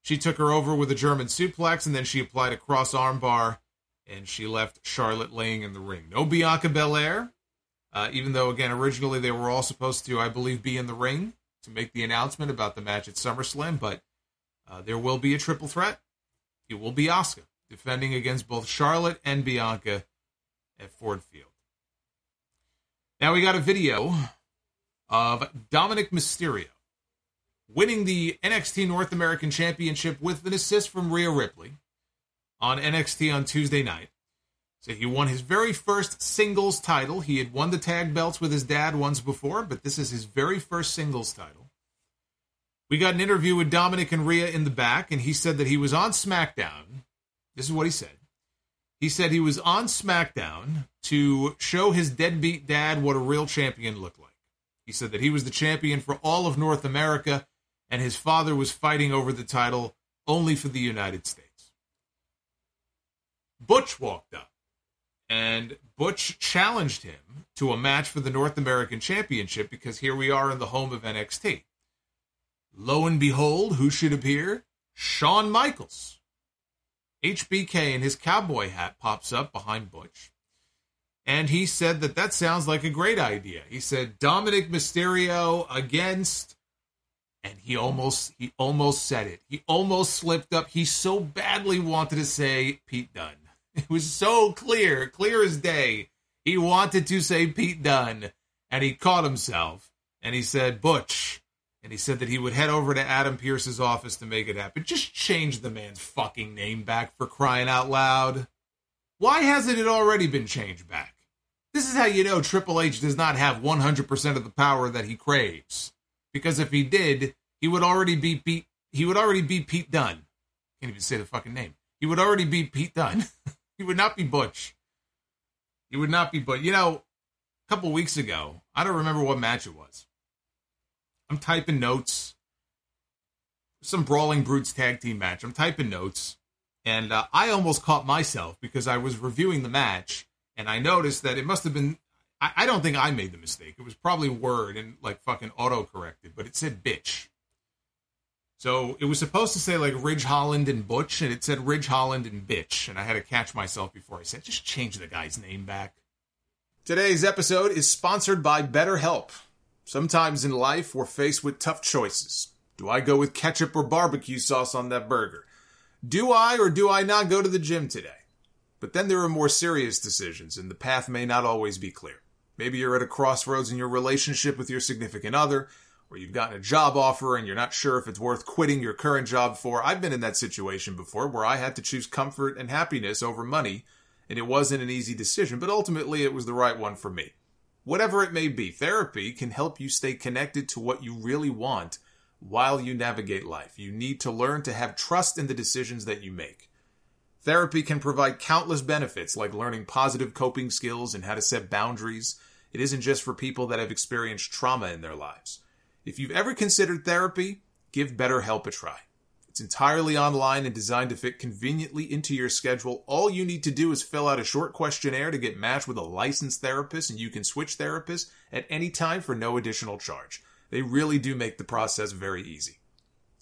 S1: she took her over with a German suplex, and then she applied a cross armbar, and she left Charlotte laying in the ring. No Bianca Belair, uh, even though, again, originally they were all supposed to, I believe, be in the ring to make the announcement about the match at SummerSlam, but uh, there will be a triple threat. It will be Asuka defending against both Charlotte and Bianca at Ford Field. Now we got a video of Dominic Mysterio winning the NXT North American Championship with an assist from Rhea Ripley on NXT on Tuesday night. So he won his very first singles title. He had won the tag belts with his dad once before, but this is his very first singles title. We got an interview with Dominic and Rhea in the back, and he said that he was on SmackDown. This is what he said. He said he was on SmackDown to show his deadbeat dad what a real champion looked like. He said that he was the champion for all of North America and his father was fighting over the title only for the United States. Butch walked up, and Butch challenged him to a match for the North American Championship because here we are in the home of NXT. Lo and behold, who should appear? Shawn Michaels. HBK in his cowboy hat pops up behind Butch. And he said that that sounds like a great idea. He said Dominic Mysterio against and he almost he almost said it. He almost slipped up. He so badly wanted to say Pete Dunne. It was so clear, clear as day. He wanted to say Pete Dunne, and he caught himself, and he said Butch, and he said that he would head over to Adam Pearce's office to make it happen. Just change the man's fucking name back for crying out loud. Why hasn't it already been changed back? This is how you know Triple H does not have 100% of the power that he craves. Because if he did, he would already be Pete. He would already be Pete Dunne. Can't even say the fucking name. He would already be Pete Dunne. he would not be Butch. He would not be Butch. You know, a couple weeks ago, I don't remember what match it was. I'm typing notes. Some Brawling Brutes tag team match. I'm typing notes. And uh, I almost caught myself because I was reviewing the match and I noticed that it must have been. I, I don't think I made the mistake. It was probably Word and like fucking auto corrected, but it said bitch. So it was supposed to say like Ridge Holland and Butch, and it said Ridge Holland and Bitch, and I had to catch myself before I said, just change the guy's name back. Today's episode is sponsored by BetterHelp. Sometimes in life, we're faced with tough choices. Do I go with ketchup or barbecue sauce on that burger? Do I or do I not go to the gym today? But then there are more serious decisions, and the path may not always be clear. Maybe you're at a crossroads in your relationship with your significant other, or you've gotten a job offer and you're not sure if it's worth quitting your current job for. I've been in that situation before where I had to choose comfort and happiness over money, and it wasn't an easy decision, but ultimately it was the right one for me. Whatever it may be, therapy can help you stay connected to what you really want while you navigate life. You need to learn to have trust in the decisions that you make. Therapy can provide countless benefits like learning positive coping skills and how to set boundaries. It isn't just for people that have experienced trauma in their lives. If you've ever considered therapy, give BetterHelp a try. It's entirely online and designed to fit conveniently into your schedule. All you need to do is fill out a short questionnaire to get matched with a licensed therapist, and you can switch therapists at any time for no additional charge. They really do make the process very easy.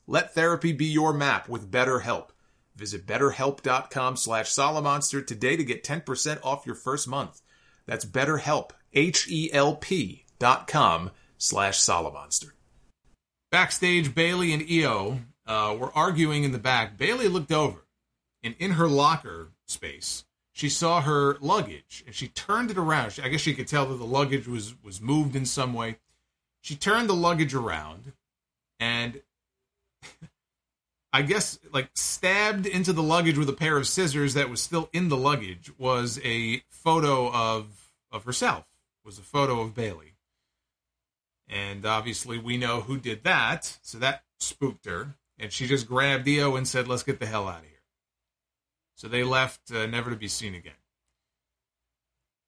S1: Let therapy be your map with BetterHelp. Visit betterhelp.com slash solomonster today to get 10% off your first month. That's betterhelp, H-E-L-P dot com slash solomonster. Backstage, Bayley and Io uh, were arguing in the back. Bayley looked over, and in her locker space, she saw her luggage, and she turned it around. I guess she could tell that the luggage was, was moved in some way. She turned the luggage around, and... I guess like stabbed into the luggage with a pair of scissors that was still in the luggage was a photo of of herself. Was a photo of Bayley. And obviously we know who did that, so that spooked her and she just grabbed Io and said, "Let's get the hell out of here." So they left uh, never to be seen again.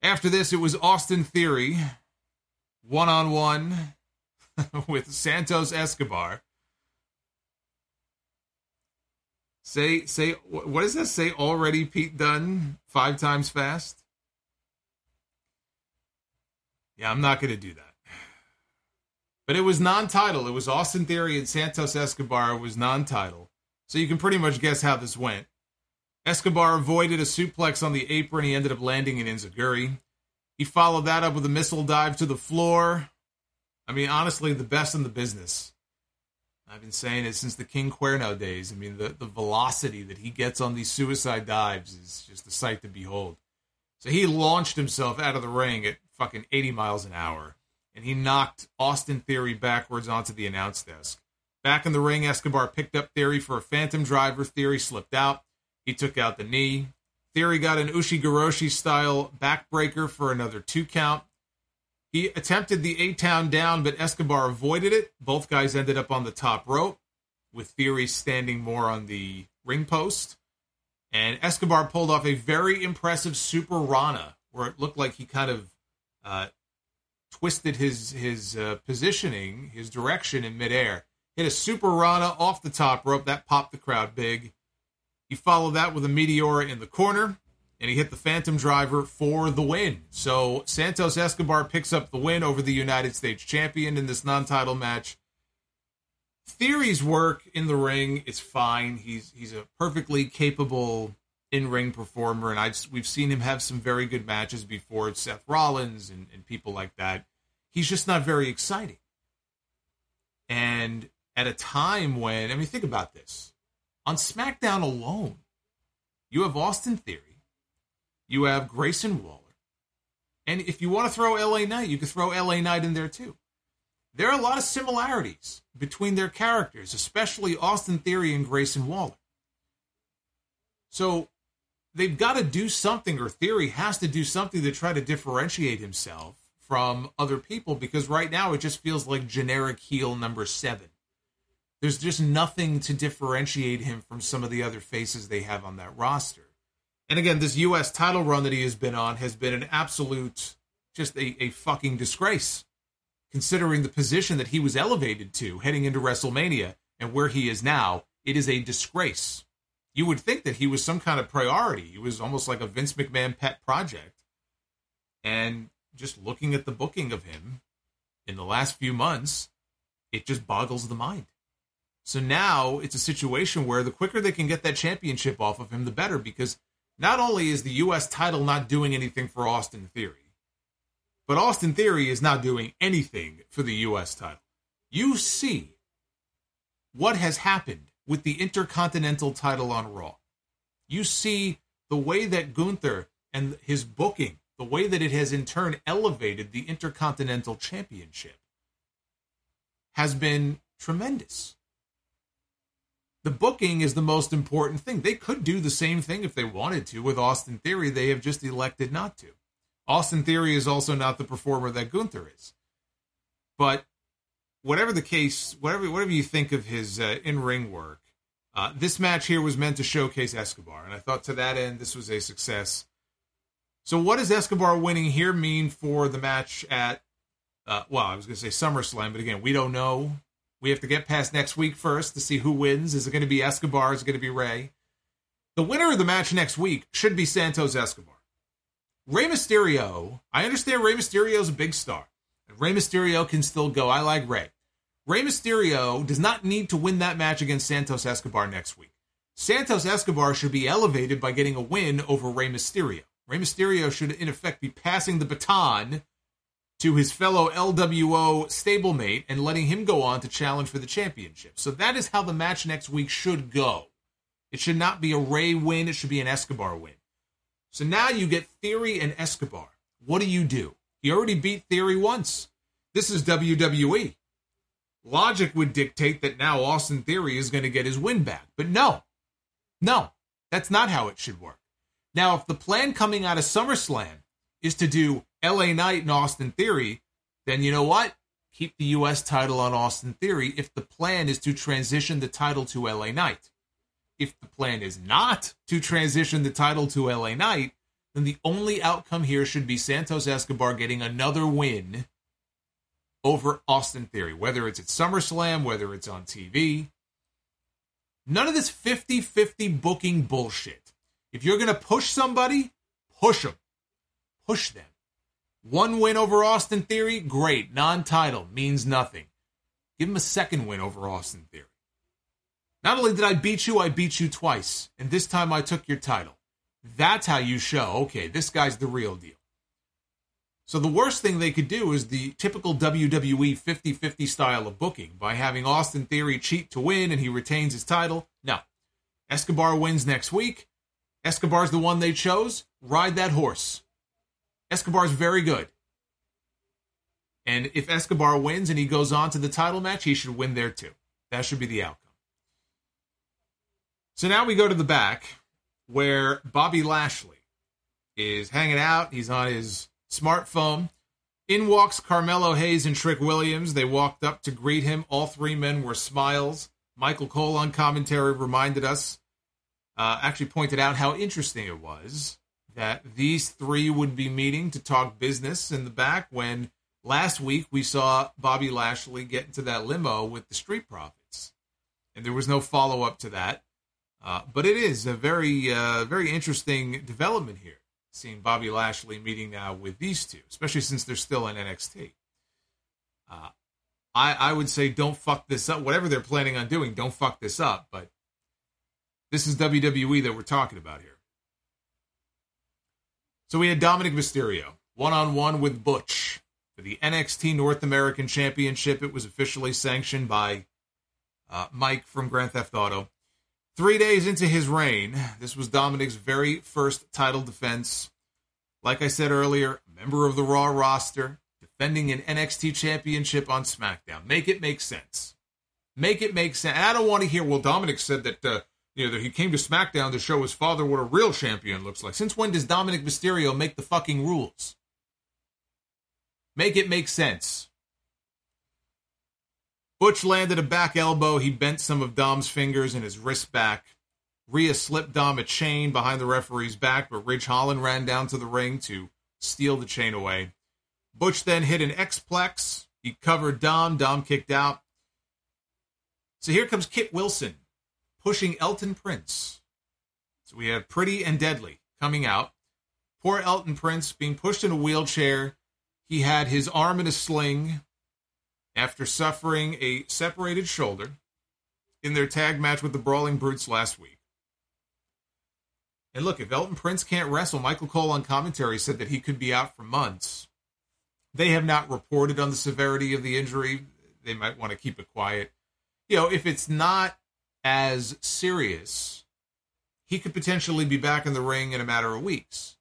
S1: After this, it was Austin Theory one on one with Santos Escobar Say say what does that say already Pete Dunne five times fast? Yeah, I'm not going to do that. But it was non-title. It was Austin Theory and Santos Escobar it was non-title. So you can pretty much guess how this went. Escobar avoided a suplex on the apron. He ended up landing in Enzuigiri. He followed that up with a missile dive to the floor. I mean, honestly, the best in the business. I've been saying it since the King Cuerno days. I mean, the, the velocity that he gets on these suicide dives is just a sight to behold. So he launched himself out of the ring at fucking 80 miles an hour, and he knocked Austin Theory backwards onto the announce desk. Back in the ring, Escobar picked up Theory for a phantom driver. Theory slipped out. He took out the knee. Theory got an Ushigoroshi style backbreaker for another two count. He attempted the A Town down, but Escobar avoided it. Both guys ended up on the top rope, with Theory standing more on the ring post. And Escobar pulled off a very impressive Super Rana, where it looked like he kind of uh, twisted his his uh, positioning, his direction in midair. Hit a Super Rana off the top rope that popped the crowd big. He followed that with a Meteora in the corner and he hit the Phantom Driver for the win. So Santos Escobar picks up the win over the United States champion in this non-title match. Theory's work in the ring is fine. He's he's a perfectly capable in-ring performer, and I we've seen him have some very good matches before. Seth Rollins and, and people like that. He's just not very exciting. And at a time when, I mean, think about this. On SmackDown alone, you have Austin Theory, you have Grayson Waller, and if you want to throw LA Knight, you could throw LA Knight in there too. There are a lot of similarities between their characters, especially Austin Theory and Grayson Waller. So they've got to do something, or Theory has to do something to try to differentiate himself from other people because right now it just feels like generic heel number seven. There's just nothing to differentiate him from some of the other faces they have on that roster. And again, this U.S. title run that he has been on has been an absolute, just a, a fucking disgrace, considering the position that he was elevated to heading into WrestleMania and where he is now. It is a disgrace. You would think that he was some kind of priority. He was almost like a Vince McMahon pet project. And just looking at the booking of him in the last few months, it just boggles the mind. So now it's a situation where the quicker they can get that championship off of him, the better, because not only is the U.S. title not doing anything for Austin Theory, but Austin Theory is not doing anything for the U.S. title. You see what has happened with the Intercontinental title on Raw. You see the way that Gunther and his booking, the way that it has in turn elevated the Intercontinental Championship, has been tremendous the booking is the most important thing. They could do the same thing if they wanted to with Austin Theory. They have just elected not to. Austin Theory is also not the performer that Gunther is. But whatever the case, whatever whatever you think of his uh, in ring work, uh, this match here was meant to showcase Escobar, and I thought to that end this was a success. So, what does Escobar winning here mean for the match at? Uh, well, I was going to say SummerSlam, but again, we don't know. We have to get past next week first to see who wins. Is it going to be Escobar? Is it going to be Rey? The winner of the match next week should be Santos Escobar. Rey Mysterio, I understand Rey Mysterio is a big star. Rey Mysterio can still go. I like Rey. Rey Mysterio does not need to win that match against Santos Escobar next week. Santos Escobar should be elevated by getting a win over Rey Mysterio. Rey Mysterio should, in effect, be passing the baton to his fellow LWO stablemate and letting him go on to challenge for the championship. So that is how the match next week should go. It should not be a Rey win, it should be an Escobar win. So now you get Theory and Escobar. What do you do? He already beat Theory once. This is WWE. Logic would dictate that now Austin Theory is going to get his win back. But no, no, that's not how it should work. Now, if the plan coming out of SummerSlam is to do LA Knight and Austin Theory, then you know what? Keep the U.S. title on Austin Theory if the plan is to transition the title to LA Knight. If the plan is not to transition the title to LA Knight, then the only outcome here should be Santos Escobar getting another win over Austin Theory, whether it's at SummerSlam, whether it's on TV. None of this 50 50 booking bullshit. If you're going to push somebody, push them. Push them. One win over Austin Theory, great. Non title means nothing. Give him a second win over Austin Theory. Not only did I beat you, I beat you twice. And this time I took your title. That's how you show, okay, this guy's the real deal. So the worst thing they could do is the typical WWE 50 50 style of booking by having Austin Theory cheat to win and he retains his title. No. Escobar wins next week. Escobar's the one they chose. Ride that horse. Escobar's very good. And if Escobar wins and he goes on to the title match, he should win there too. That should be the outcome. So now we go to the back where Bobby Lashley is hanging out. He's on his smartphone. In walks Carmelo Hayes and Trick Williams. They walked up to greet him. All three men were smiles. Michael Cole on commentary reminded us, uh, actually pointed out how interesting it was that these three would be meeting to talk business in the back when last week we saw Bobby Lashley get into that limo with the Street Profits. And there was no follow up to that. Uh, but it is a very, uh, very interesting development here, seeing Bobby Lashley meeting now with these two, especially since they're still in NXT. Uh, I, I would say don't fuck this up. Whatever they're planning on doing, don't fuck this up. But this is WWE that we're talking about here. So we had Dominic Mysterio one on one with Butch for the NXT North American Championship. It was officially sanctioned by uh, Mike from Grand Theft Auto. Three days into his reign, this was Dominic's very first title defense. Like I said earlier, member of the Raw roster, defending an NXT championship on SmackDown. Make it make sense. Make it make sense. I don't want to hear, well, Dominic said that, uh, you know, that he came to SmackDown to show his father what a real champion looks like. Since when does Dominic Mysterio make the fucking rules? Make it make sense. Butch landed a back elbow. He bent some of Dom's fingers and his wrist back. Rhea slipped Dom a chain behind the referee's back, but Ridge Holland ran down to the ring to steal the chain away. Butch then hit an X-Plex. He covered Dom. Dom kicked out. So here comes Kit Wilson pushing Elton Prince. So we have Pretty and Deadly coming out. Poor Elton Prince being pushed in a wheelchair. He had his arm in a sling after suffering a separated shoulder in their tag match with the Brawling Brutes last week. And look, if Elton Prince can't wrestle, Michael Cole on commentary said that he could be out for months. They have not reported on the severity of the injury. They might want to keep it quiet. You know, if it's not as serious, he could potentially be back in the ring in a matter of weeks.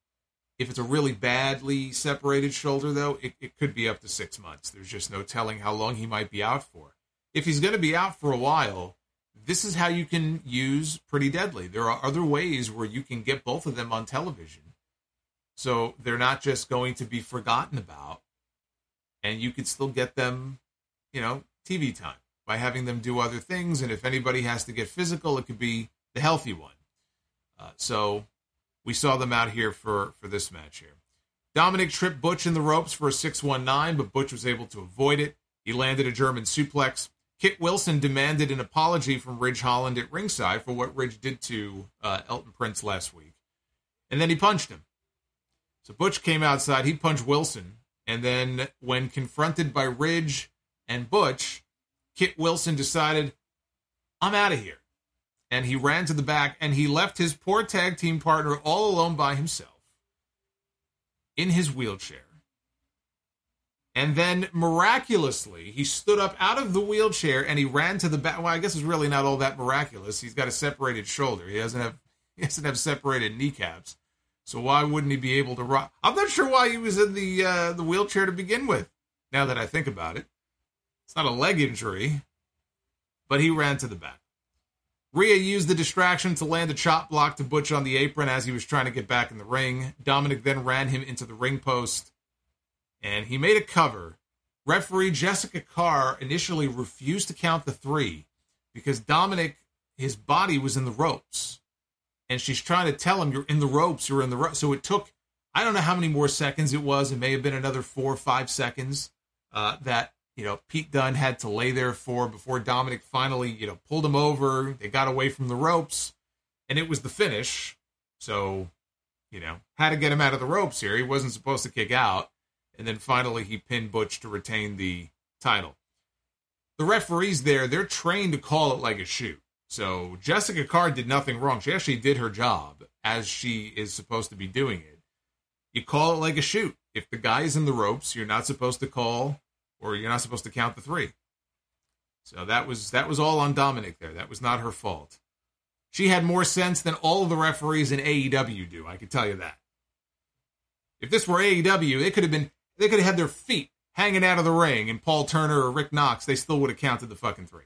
S1: If it's a really badly separated shoulder, though, it, it could be up to six months. There's just no telling how long he might be out for. If he's going to be out for a while, this is how you can use Pretty Deadly. There are other ways where you can get both of them on television. So they're not just going to be forgotten about. And you could still get them, you know, TV time by having them do other things. And if anybody has to get physical, it could be the healthy one. Uh, so we saw them out here for, for this match here. Dominic tripped Butch in the ropes for a 619, but Butch was able to avoid it. He landed a German suplex. Kit Wilson demanded an apology from Ridge Holland at ringside for what Ridge did to uh, Elton Prince last week. And then he punched him. So Butch came outside. He punched Wilson. And then when confronted by Ridge and Butch, Kit Wilson decided, I'm out of here. And he ran to the back and he left his poor tag team partner all alone by himself in his wheelchair. And then miraculously, he stood up out of the wheelchair and he ran to the back. Well, I guess it's really not all that miraculous. He's got a separated shoulder. He doesn't have he doesn't have separated kneecaps. So why wouldn't he be able to rock? I'm not sure why he was in the uh, the wheelchair to begin with. Now that I think about it, it's not a leg injury, but he ran to the back. Rhea used the distraction to land a chop block to Butch on the apron as he was trying to get back in the ring. Dominic then ran him into the ring post and he made a cover. Referee Jessica Carr initially refused to count the three because Dominic, his body was in the ropes. And she's trying to tell him, You're in the ropes, you're in the ropes. So it took, I don't know how many more seconds it was. It may have been another four or five seconds uh, that, you know, Pete Dunne had to lay there for before Dominic finally, you know, pulled him over. They got away from the ropes, and it was the finish. So, you know, had to get him out of the ropes here. He wasn't supposed to kick out and then finally he pinned Butch to retain the title. The referees there, they're trained to call it like a shoot. So Jessica Carr did nothing wrong. She actually did her job as she is supposed to be doing it. You call it like a shoot. If the guy is in the ropes, you're not supposed to call or you're not supposed to count the three. So that was that was all on Dominic there. That was not her fault. She had more sense than all of the referees in AEW do, I can tell you that. If this were AEW, it could have been they could have had their feet hanging out of the ring, and Paul Turner or Rick Knox, they still would have counted the fucking three.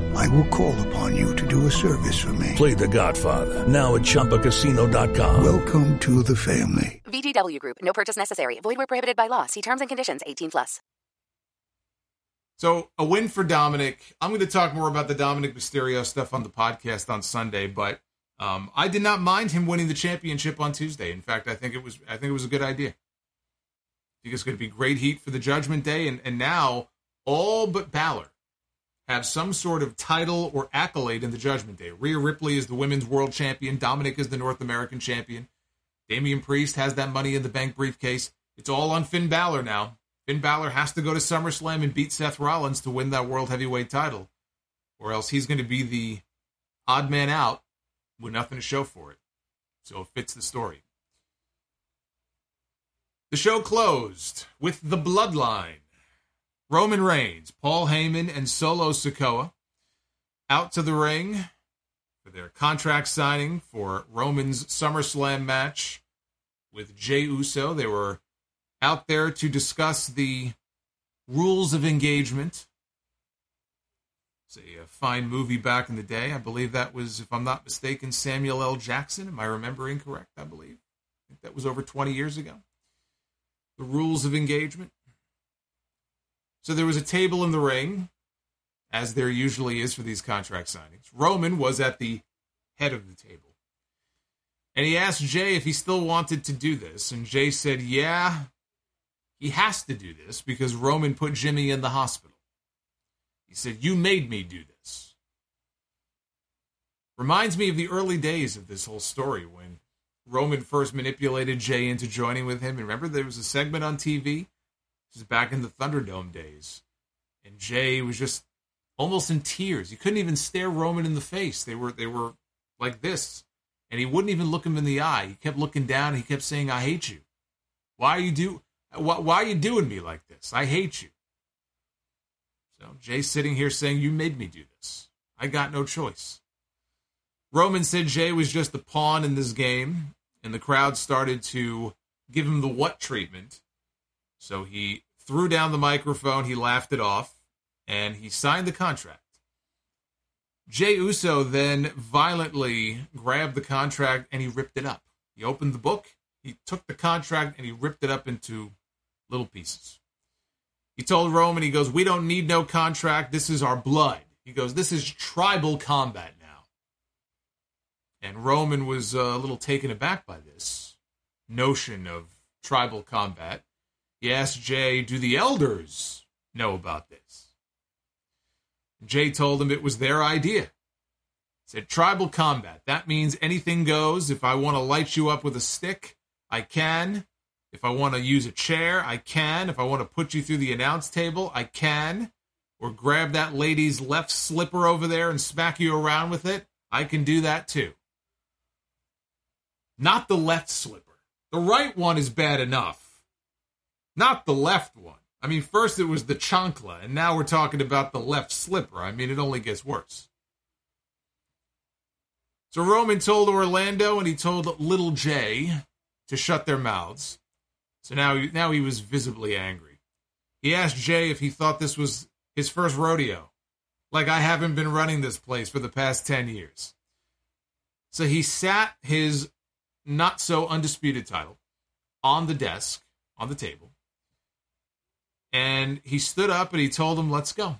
S4: I will call upon you to do a service for me.
S5: Play the Godfather, now at ChumbaCasino.com.
S4: Welcome to the family.
S6: VGW Group, no purchase necessary. Void where prohibited by law. See terms and conditions 18 plus.
S1: So a win for Dominic. I'm going to talk more about the Dominic Mysterio stuff on the podcast on Sunday, but um, I did not mind him winning the championship on Tuesday. In fact, I think it was I think it was a good idea. I think it's going to be great heat for the Judgment Day, and and now all but Balor have some sort of title or accolade in the Judgment Day. Rhea Ripley is the women's world champion. Dominic is the North American champion. Damian Priest has that money in the bank briefcase. It's all on Finn Balor now. Finn Balor has to go to SummerSlam and beat Seth Rollins to win that world heavyweight title, or else he's going to be the odd man out with nothing to show for it. So it fits the story. The show closed with the Bloodline. Roman Reigns, Paul Heyman, and Solo Sikoa out to the ring for their contract signing for Roman's SummerSlam match with Jey Uso. They were out there to discuss the rules of engagement. It's a, a fine movie back in the day. I believe that was, if I'm not mistaken, Samuel L. Jackson. Am I remembering correct? I believe. I that was over 20 years ago. The rules of engagement. So there was a table in the ring, as there usually is for these contract signings. Roman was at the head of the table. And he asked Jey if he still wanted to do this. And Jey said, Yeah, he has to do this because Roman put Jimmy in the hospital. He said, You made me do this. Reminds me of the early days of this whole story when Roman first manipulated Jey into joining with him. And remember, there was a segment on TV this is back in the Thunderdome days. And Jey was just almost in tears. He couldn't even stare Roman in the face. They were they were like this. And he wouldn't even look him in the eye. He kept looking down he kept saying, I hate you. Why are you do why, why are you doing me like this? I hate you. So Jey's sitting here saying, You made me do this. I got no choice. Roman said Jey was just a pawn in this game, and the crowd started to give him the what treatment so he threw down the microphone, he laughed it off, and he signed the contract. Jey Uso then violently grabbed the contract and he ripped it up. He opened the book, he took the contract, and he ripped it up into little pieces. He told Roman, he goes, We don't need no contract. This is our blood. He goes, This is tribal combat now. And Roman was uh, a little taken aback by this notion of tribal combat. He asked Jey, Do the elders know about this? Jey told him it was their idea. He said, Tribal combat. That means anything goes. If I want to light you up with a stick, I can. If I want to use a chair, I can. If I want to put you through the announce table, I can. Or grab that lady's left slipper over there and smack you around with it, I can do that too. Not the left slipper. The right one is bad enough not the left one. I mean, first it was the chancla, and now we're talking about the left slipper. I mean, it only gets worse. So Roman told Orlando and he told little Jey to shut their mouths. So now, now he was visibly angry. He asked Jey if he thought this was his first rodeo. Like I haven't been running this place for the past 10 years. So he sat his not so undisputed title on the desk, on the table, and he stood up and he told him, let's go.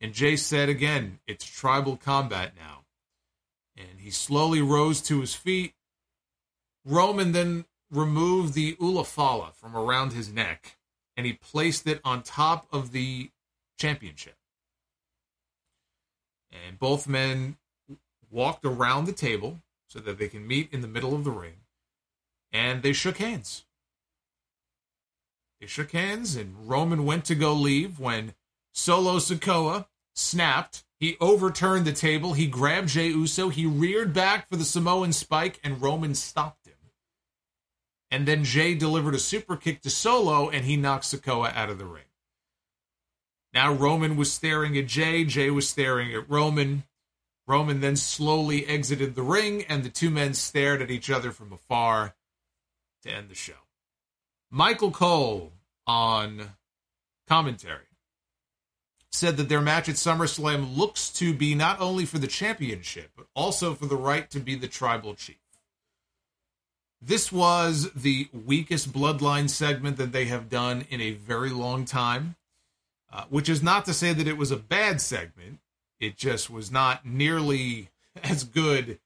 S1: And Jey said again, it's tribal combat now. And he slowly rose to his feet. Roman then removed the ulafala from around his neck and he placed it on top of the championship. And both men walked around the table so that they can meet in the middle of the ring. And they shook hands. They shook hands, and Roman went to go leave when Solo Sikoa snapped. He overturned the table. He grabbed Jey Uso. He reared back for the Samoan spike, and Roman stopped him. And then Jey delivered a super kick to Solo, and he knocked Sikoa out of the ring. Now Roman was staring at Jey. Jey was staring at Roman. Roman then slowly exited the ring, and the two men stared at each other from afar to end the show. Michael Cole on commentary said that their match at SummerSlam looks to be not only for the championship, but also for the right to be the tribal chief. This was the weakest bloodline segment that they have done in a very long time, uh, which is not to say that it was a bad segment. It just was not nearly as good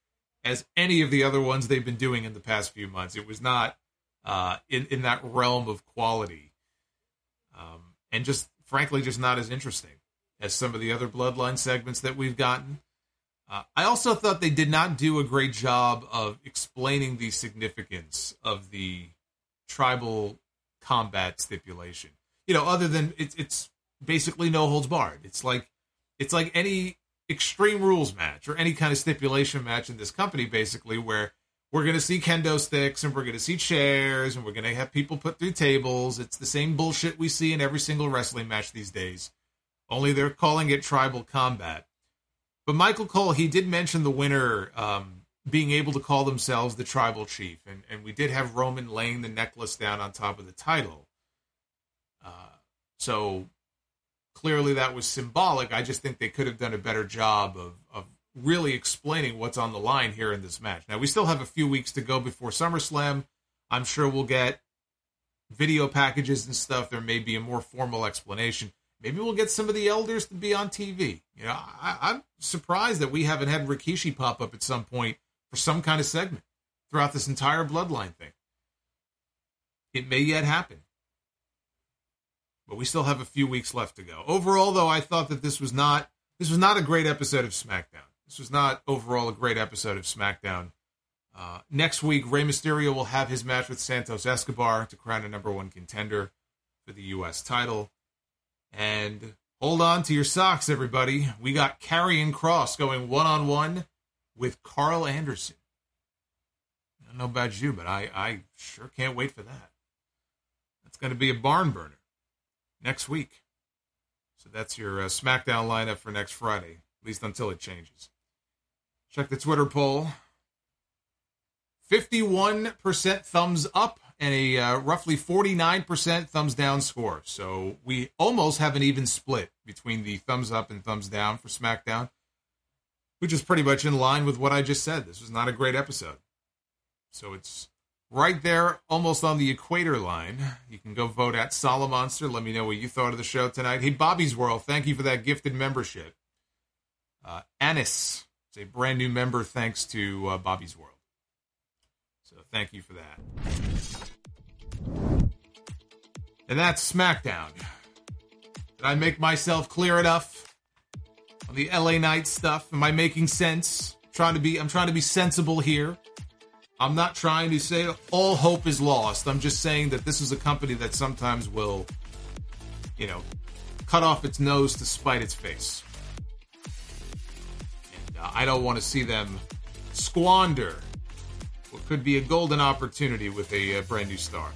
S1: as any of the other ones they've been doing in the past few months. It was not uh, in in that realm of quality, um, and just frankly, just not as interesting as some of the other Bloodline segments that we've gotten. Uh, I also thought they did not do a great job of explaining the significance of the tribal combat stipulation. You know, other than it's it's basically no holds barred. It's like it's like any extreme rules match or any kind of stipulation match in this company, basically, where we're going to see kendo sticks and we're going to see chairs and we're going to have people put through tables. It's the same bullshit we see in every single wrestling match these days. Only they're calling it tribal combat. But Michael Cole, he did mention the winner um, being able to call themselves the tribal chief. And, and we did have Roman laying the necklace down on top of the title. Uh, so clearly that was symbolic. I just think they could have done a better job of, of really explaining what's on the line here in this match. Now, we still have a few weeks to go before SummerSlam. I'm sure we'll get video packages and stuff. There may be a more formal explanation. Maybe we'll get some of the elders to be on TV. You know, I, I'm surprised that we haven't had Rikishi pop up at some point for some kind of segment throughout this entire bloodline thing. It may yet happen. But we still have a few weeks left to go. Overall, though, I thought that this was not this was not a great episode of SmackDown. This was not overall a great episode of SmackDown. Uh, next week, Rey Mysterio will have his match with Santos Escobar to crown a number one contender for the U.S. title. And hold on to your socks, everybody. We got Karrion Kross going one on one with Karl Anderson. I don't know about you, but I, I sure can't wait for that. That's going to be a barn burner next week. So that's your uh, SmackDown lineup for next Friday, at least until it changes. Check the Twitter poll 51% thumbs up and a uh, roughly 49% thumbs down score. So we almost have an even split between the thumbs up and thumbs down for SmackDown, which is pretty much in line with what I just said. This was not a great episode. So it's right there, almost on the equator line. You can go vote at Solomonster. Let me know what you thought of the show tonight. Hey, Bobby's World, thank you for that gifted membership. Uh, Anis is a brand new member thanks to uh, Bobby's World. So thank you for that. And that's SmackDown. Did I make myself clear enough on the LA Knight stuff? Am I making sense? I'm trying to be I'm trying to be sensible here. I'm not trying to say all hope is lost. I'm just saying that this is a company that sometimes will, you know, cut off its nose to spite its face. I don't want to see them squander what could be a golden opportunity with a uh, brand new star.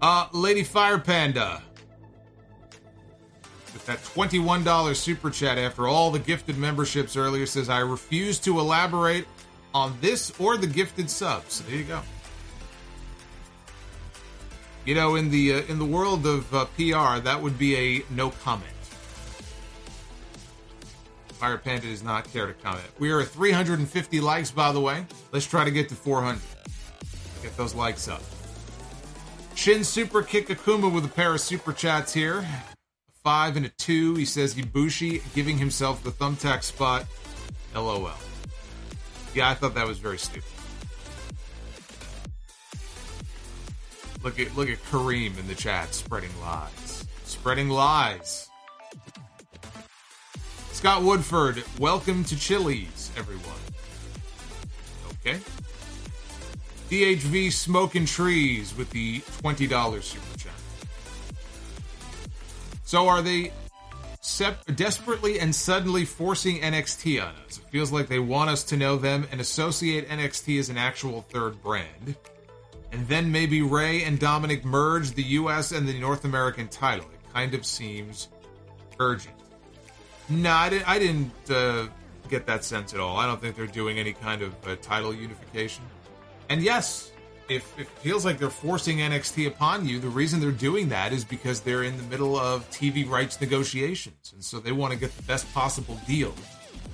S1: Uh, Lady Fire Panda. With that $21 super chat after all the gifted memberships earlier says, I refuse to elaborate on this or the gifted subs. So there you go. You know, in the uh, in the world of uh, PR, that would be a no comment. Fire Panda does not care to comment. We are at 350 likes, by the way. Let's try to get to 400. Get those likes up. Shin Super Kick Akuma with a pair of super chats here. A five and a two. He says Ibushi giving himself the thumbtack spot. LOL. Yeah, I thought that was very stupid. Look at look at Kareem in the chat spreading lies. Spreading lies. Scott Woodford, welcome to Chili's, everyone. Okay. DHV Smoking Trees with the $20 super chat. So are they sep- desperately and suddenly forcing NXT on us? It feels like they want us to know them and associate NXT as an actual third brand. And then maybe Rey and Dominic merge the US and the North American title. It kind of seems urgent. No, I didn't, I didn't uh, get that sense at all. I don't think they're doing any kind of uh, title unification. And yes, if, if it feels like they're forcing NXT upon you, the reason they're doing that is because they're in the middle of TV rights negotiations. And so they want to get the best possible deal.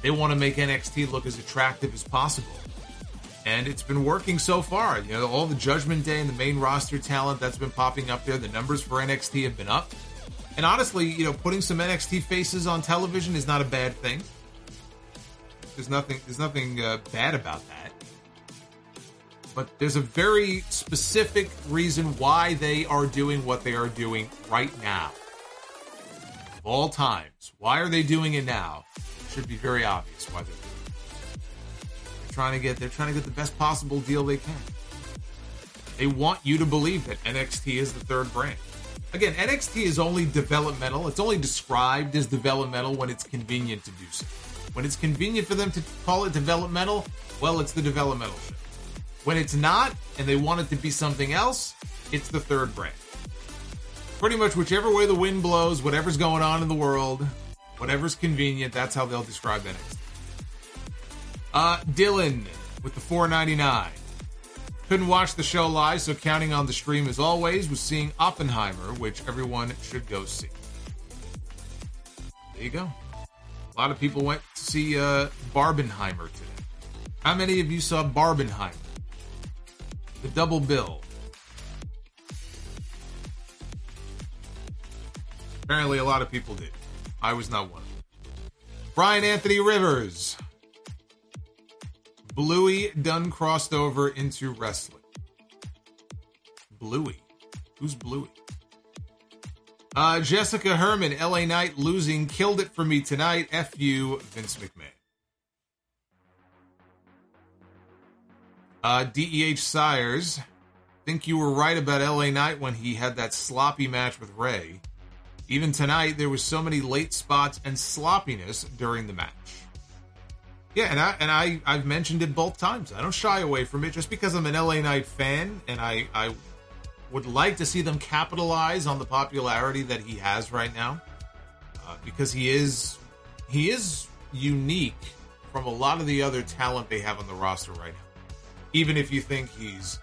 S1: They want to make NXT look as attractive as possible. And it's been working so far. You know, all the Judgment Day and the main roster talent that's been popping up there, the numbers for NXT have been up. And honestly, you know, putting some NXT faces on television is not a bad thing. There's nothing there's nothing uh, bad about that but there's a very specific reason why they are doing what they are doing right now. Of all times. Why are they doing it now? It should be very obvious why they're trying to get they're trying to get the best possible deal they can. They want you to believe that NXT is the third brand. Again, NXT is only developmental. It's only described as developmental when it's convenient to do so. When it's convenient for them to call it developmental, well, it's the developmental show. When it's not, and they want it to be something else, it's the third brand. Pretty much whichever way the wind blows, whatever's going on in the world, whatever's convenient, that's how they'll describe NXT. Uh, Dylan with the 499. Couldn't watch the show live, so counting on the stream as always was seeing Oppenheimer, which everyone should go see. There you go. A lot of people went to see uh, Barbenheimer today. How many of you saw Barbenheimer? The double bill. Apparently, a lot of people did. I was not one of them. Brian Anthony Rivers. Bluey done crossed over into wrestling. Bluey. Who's Bluey? Uh, Jessica Herman, LA Knight losing, killed it for me tonight. F you, Vince McMahon. Uh, DEH Sires, think you were right about LA Knight when he had that sloppy match with Rey. Even tonight, there was so many late spots and sloppiness during the match. Yeah, and I and I I've mentioned it both times. I don't shy away from it just because I'm an LA Knight fan, and I I would like to see them capitalize on the popularity that he has right now, uh, because he is he is unique from a lot of the other talent they have on the roster right now. Even if you think he's,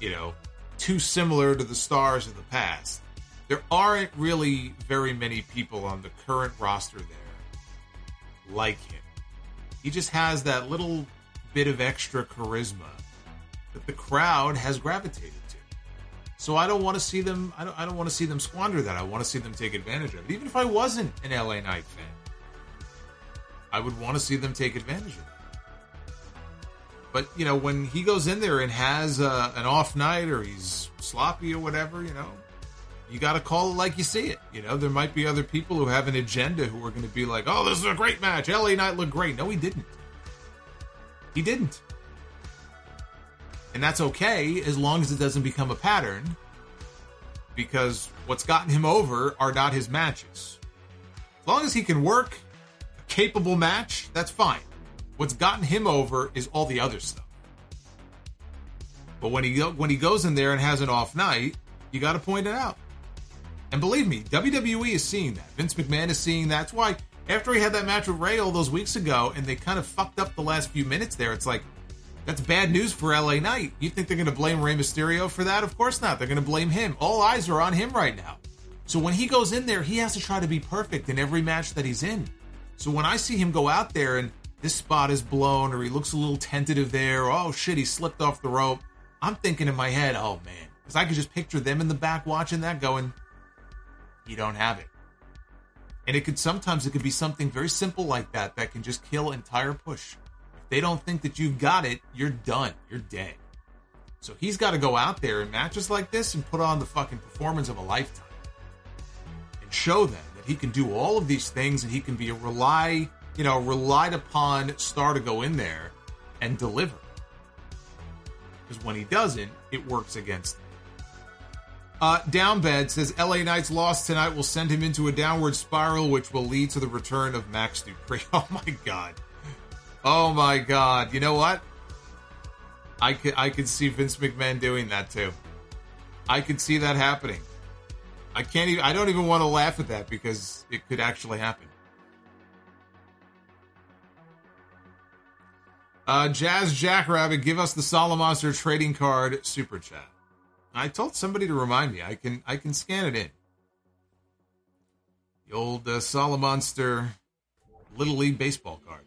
S1: you know, too similar to the stars of the past, there aren't really very many people on the current roster there like him. He just has that little bit of extra charisma that the crowd has gravitated to. So I don't want to see them. I don't. I don't want to see them squander that. I want to see them take advantage of it. Even if I wasn't an LA Knight fan, I would want to see them take advantage of it. But you know, when he goes in there and has uh, an off night or he's sloppy or whatever, you know, you got to call it like you see it. You know, there might be other people who have an agenda who are going to be like, "Oh, this is a great match. LA Knight looked great." No, he didn't. He didn't. And that's okay as long as it doesn't become a pattern. Because what's gotten him over are not his matches. As long as he can work a capable match, that's fine. What's gotten him over is all the other stuff. But when he when he goes in there and has an off night, you got to point it out. And believe me, WWE is seeing that. Vince McMahon is seeing that. That's why after he had that match with Rey all those weeks ago, and they kind of fucked up the last few minutes there, it's like that's bad news for LA Knight. You think they're going to blame Rey Mysterio for that? Of course not. They're going to blame him. All eyes are on him right now. So when he goes in there, he has to try to be perfect in every match that he's in. So when I see him go out there and this spot is blown or he looks a little tentative there, or, oh shit, he slipped off the rope, I'm thinking in my head, oh man, because I could just picture them in the back watching that going, you don't have it. And it could sometimes it could be something very simple like that that can just kill entire push. If they don't think that you've got it, you're done. You're dead. So he's got to go out there in matches like this and put on the fucking performance of a lifetime. And show them that he can do all of these things and he can be a rely, you know, relied upon star to go in there and deliver. Because when he doesn't, it works against. Uh, Downbed says LA Knight's loss tonight will send him into a downward spiral, which will lead to the return of Max Dupri. Oh my god. Oh my god. You know what? I could I could see Vince McMahon doing that too. I could see that happening. I can't even I don't even want to laugh at that because it could actually happen. Uh, Jazz Jackrabbit, give us the Solomonster trading card super chat. I told somebody to remind me. I can I can scan it in. The old uh, Solomonster Little League baseball card.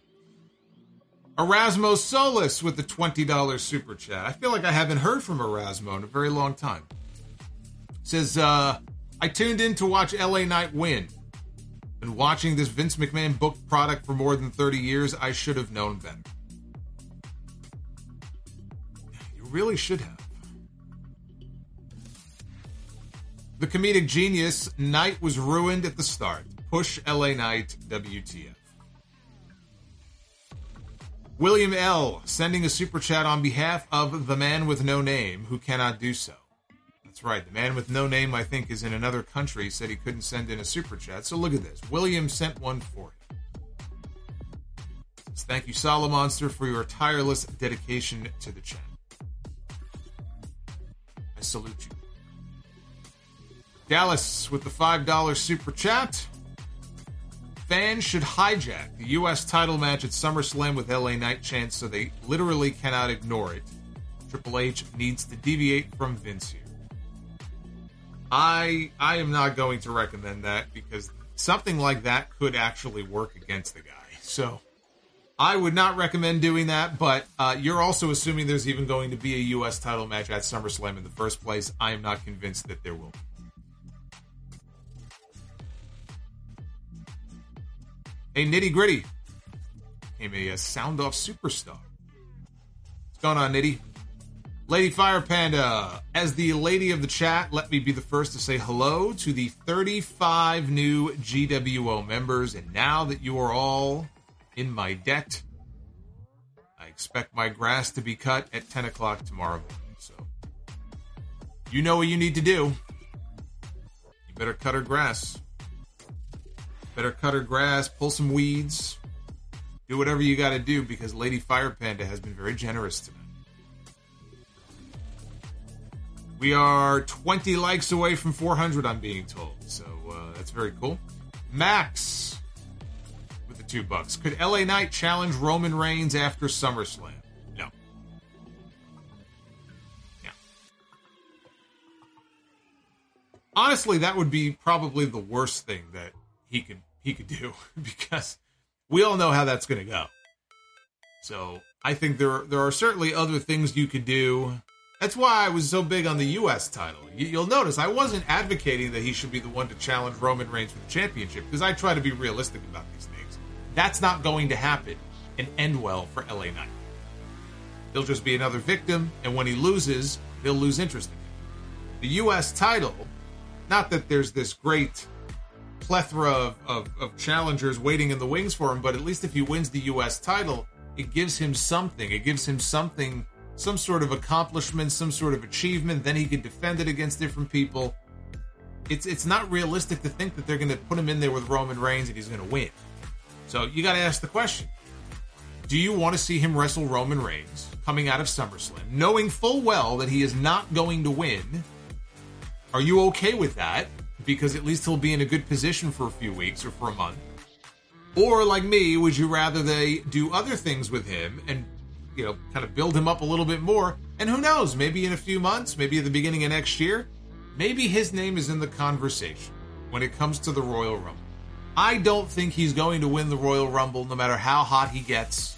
S1: Erasmo Solis with the $20 super chat. I feel like I haven't heard from Erasmo in a very long time. Says, uh, I tuned in to watch LA Knight win. Been watching this Vince McMahon booked product for more than 30 years. I should have known better. You really should have. The comedic genius, Knight was ruined at the start. Push LA Knight, WTF. William L. sending a super chat on behalf of the man with no name who cannot do so. That's right. The man with no name, I think, is in another country, said he couldn't send in a super chat. So look at this. William sent one for him. Thank you, Solomonster, for your tireless dedication to the channel. I salute you. Dallas with the $5 super chat. Fans should hijack the U.S. title match at SummerSlam with LA Knight chance so they literally cannot ignore it. Triple H needs to deviate from Vince here. I I am not going to recommend that because something like that could actually work against the guy. So I would not recommend doing that. But uh, you're also assuming there's even going to be a U.S. title match at SummerSlam in the first place. I am not convinced that there will. be. A nitty gritty became a, a sound off superstar. What's going on, Nitty? Lady Fire Panda, as the lady of the chat, let me be the first to say hello to the 35 new GWO members. And now that you are all in my debt, I expect my grass to be cut at 10 o'clock tomorrow. So you know what you need to do. You better cut her grass. Better cut her grass, pull some weeds, do whatever you got to do because Lady Fire Panda has been very generous tonight. We are 20 likes away from 400, I'm being told. So uh, that's very cool. Max with the two bucks. Could LA Knight challenge Roman Reigns after SummerSlam? No. No. Honestly, that would be probably the worst thing that he could he could do because we all know how that's going to go. So I think there there are certainly other things you could do. That's why I was so big on the U.S. title. You, you'll notice I wasn't advocating that he should be the one to challenge Roman Reigns for the championship because I try to be realistic about these things. That's not going to happen and end well for LA Knight. He'll just be another victim, and when he loses, he'll lose interest in it. The U.S. title, not that there's this great plethora of, of, of, challengers waiting in the wings for him, but at least if he wins the U.S. title, it gives him something. It gives him something, some sort of accomplishment, some sort of achievement. Then he can defend it against different people. It's it's not realistic to think that they're going to put him in there with Roman Reigns and he's going to win. So you got to ask the question: Do you want to see him wrestle Roman Reigns coming out of SummerSlam, knowing full well that he is not going to win? Are you okay with that? Because at least he'll be in a good position for a few weeks or for a month. Or like me, would you rather they do other things with him and you know kind of build him up a little bit more? And who knows, maybe in a few months, maybe at the beginning of next year, maybe his name is in the conversation when it comes to the Royal Rumble. I don't think he's going to win the Royal Rumble no matter how hot he gets.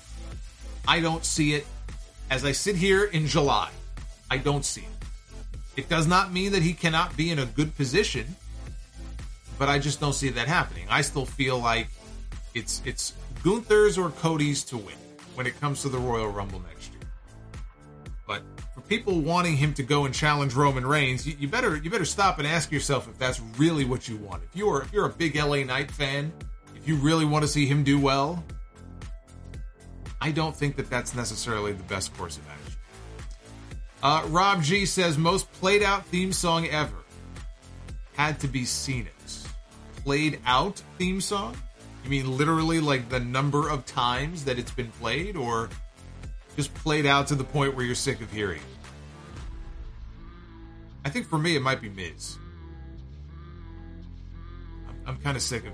S1: I don't see it. As I sit here in July, I don't see it. It does not mean that he cannot be in a good position but I just don't see that happening. I still feel like it's it's Gunther's or Cody's to win when it comes to the Royal Rumble next year. But for people wanting him to go and challenge Roman Reigns, you, you better you better stop and ask yourself if that's really what you want. If you're if you're a big LA Knight fan, if you really want to see him do well, I don't think that that's necessarily the best course of action. Uh, Rob G says most played out theme song ever had to be Cena's played out theme song? You mean literally like the number of times that it's been played, or just played out to the point where you're sick of hearing? I think for me, it might be Miz. I'm, I'm kind of sick of.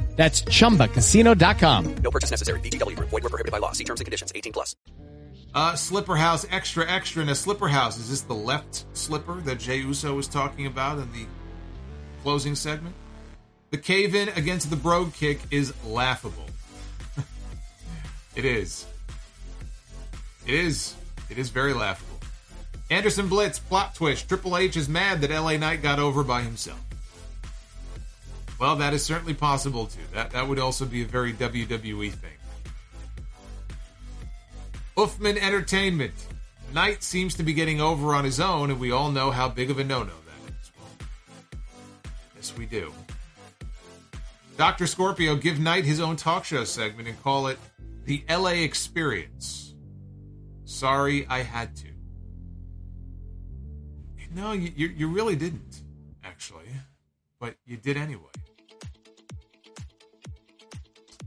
S7: That's chumbacasino.com.
S3: No purchase necessary. VGW Group. Void were prohibited by law. See terms and conditions. 18 plus.
S1: Uh, Slipper House, extra, extra. Now, Slipper House, is this the left slipper that Jey Uso was talking about in the closing segment? The cave in against the Brogue kick is laughable. it is. It is. It is very laughable. Anderson Blitz, plot twist. Triple H is mad that LA Knight got over by himself. Well, that is certainly possible too. That that would also be a very WWE thing. Uffman Entertainment. Knight seems to be getting over on his own, and we all know how big of a no-no that is. Well, yes, we do. Dr. Scorpio give Knight his own talk show segment and call it the LA Experience. Sorry, I had to. No, you, you, you really didn't, actually. But you did anyway.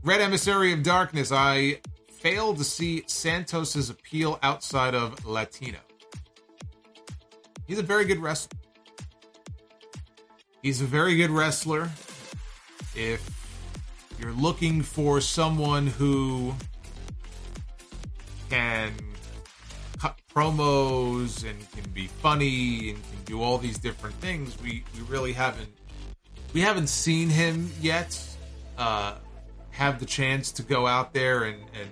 S1: Red Emissary of Darkness, I failed to see Santos's appeal outside of Latino. He's a very good wrestler. He's a very good wrestler. If you're looking for someone who can cut promos and can be funny and can do all these different things, we, we really haven't we haven't seen him yet uh, have the chance to go out there and, and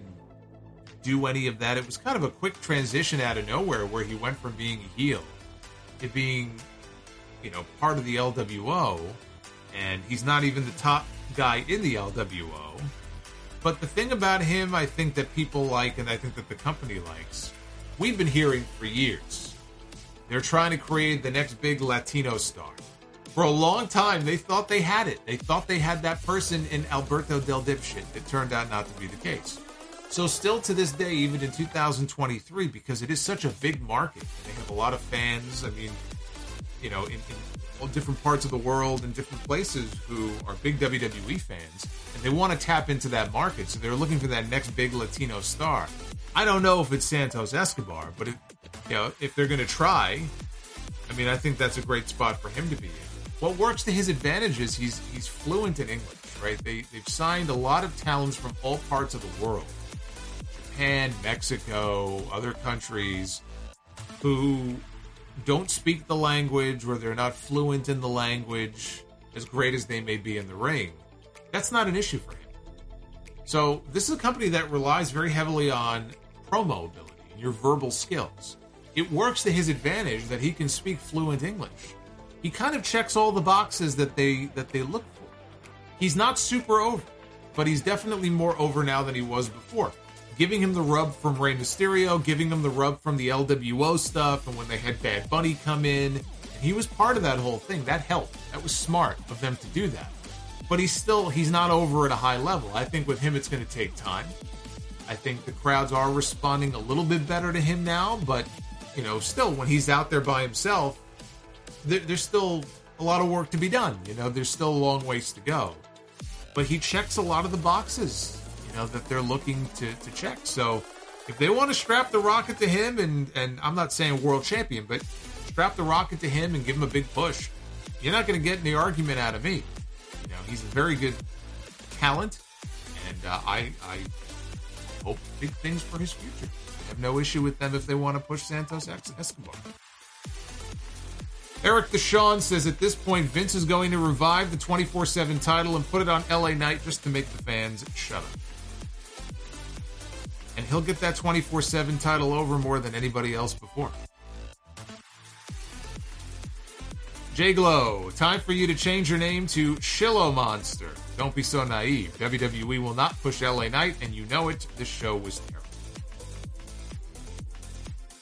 S1: do any of that. It was kind of a quick transition out of nowhere where he went from being a heel to being, you know, part of the LWO, and he's not even the top guy in the LWO. But the thing about him, I think that people like, and I think that the company likes, we've been hearing for years. They're trying to create the next big Latino star. For a long time, they thought they had it. They thought they had that person in Alberto Del Dipshit. It turned out not to be the case. So, still to this day, even in 2023, because it is such a big market, they have a lot of fans. I mean, you know, in, in all different parts of the world and different places who are big WWE fans, and they want to tap into that market. So they're looking for that next big Latino star. I don't know if it's Santos Escobar, but if, you know, if they're going to try, I mean, I think that's a great spot for him to be in. What works to his advantage is he's he's fluent in English, right? They they've signed a lot of talents from all parts of the world, Japan, Mexico, other countries, who don't speak the language or they're not fluent in the language as great as they may be in the ring. That's not an issue for him. So this is a company that relies very heavily on promo ability your verbal skills. It works to his advantage that he can speak fluent English. He kind of checks all the boxes that they that they look for. He's not super over, but he's definitely more over now than he was before. Giving him the rub from Rey Mysterio, giving him the rub from the LWO stuff, and when they had Bad Bunny come in, he was part of that whole thing. That helped. That was smart of them to do that. But he's still he's not over at a high level. I think with him it's going to take time. I think the crowds are responding a little bit better to him now, but you know, still when he's out there by himself, there, there's still a lot of work to be done. You know, there's still a long ways to go. But he checks a lot of the boxes, you know, that they're looking to, to check. So if they want to strap the rocket to him, and, and I'm not saying world champion, but strap the rocket to him and give him a big push, you're not going to get any argument out of me. You know, he's a very good talent, and uh, I, I hope big things for his future. I have no issue with them if they want to push Santos Escobar. Eric Deshawn says at this point, Vince is going to revive the 24 7 title and put it on LA Knight just to make the fans shut up. And he'll get that 24 7 title over more than anybody else before. J Glow, time for you to change your name to Shillow Monster. Don't be so naive. WWE will not push LA Knight, and you know it. This show was terrible.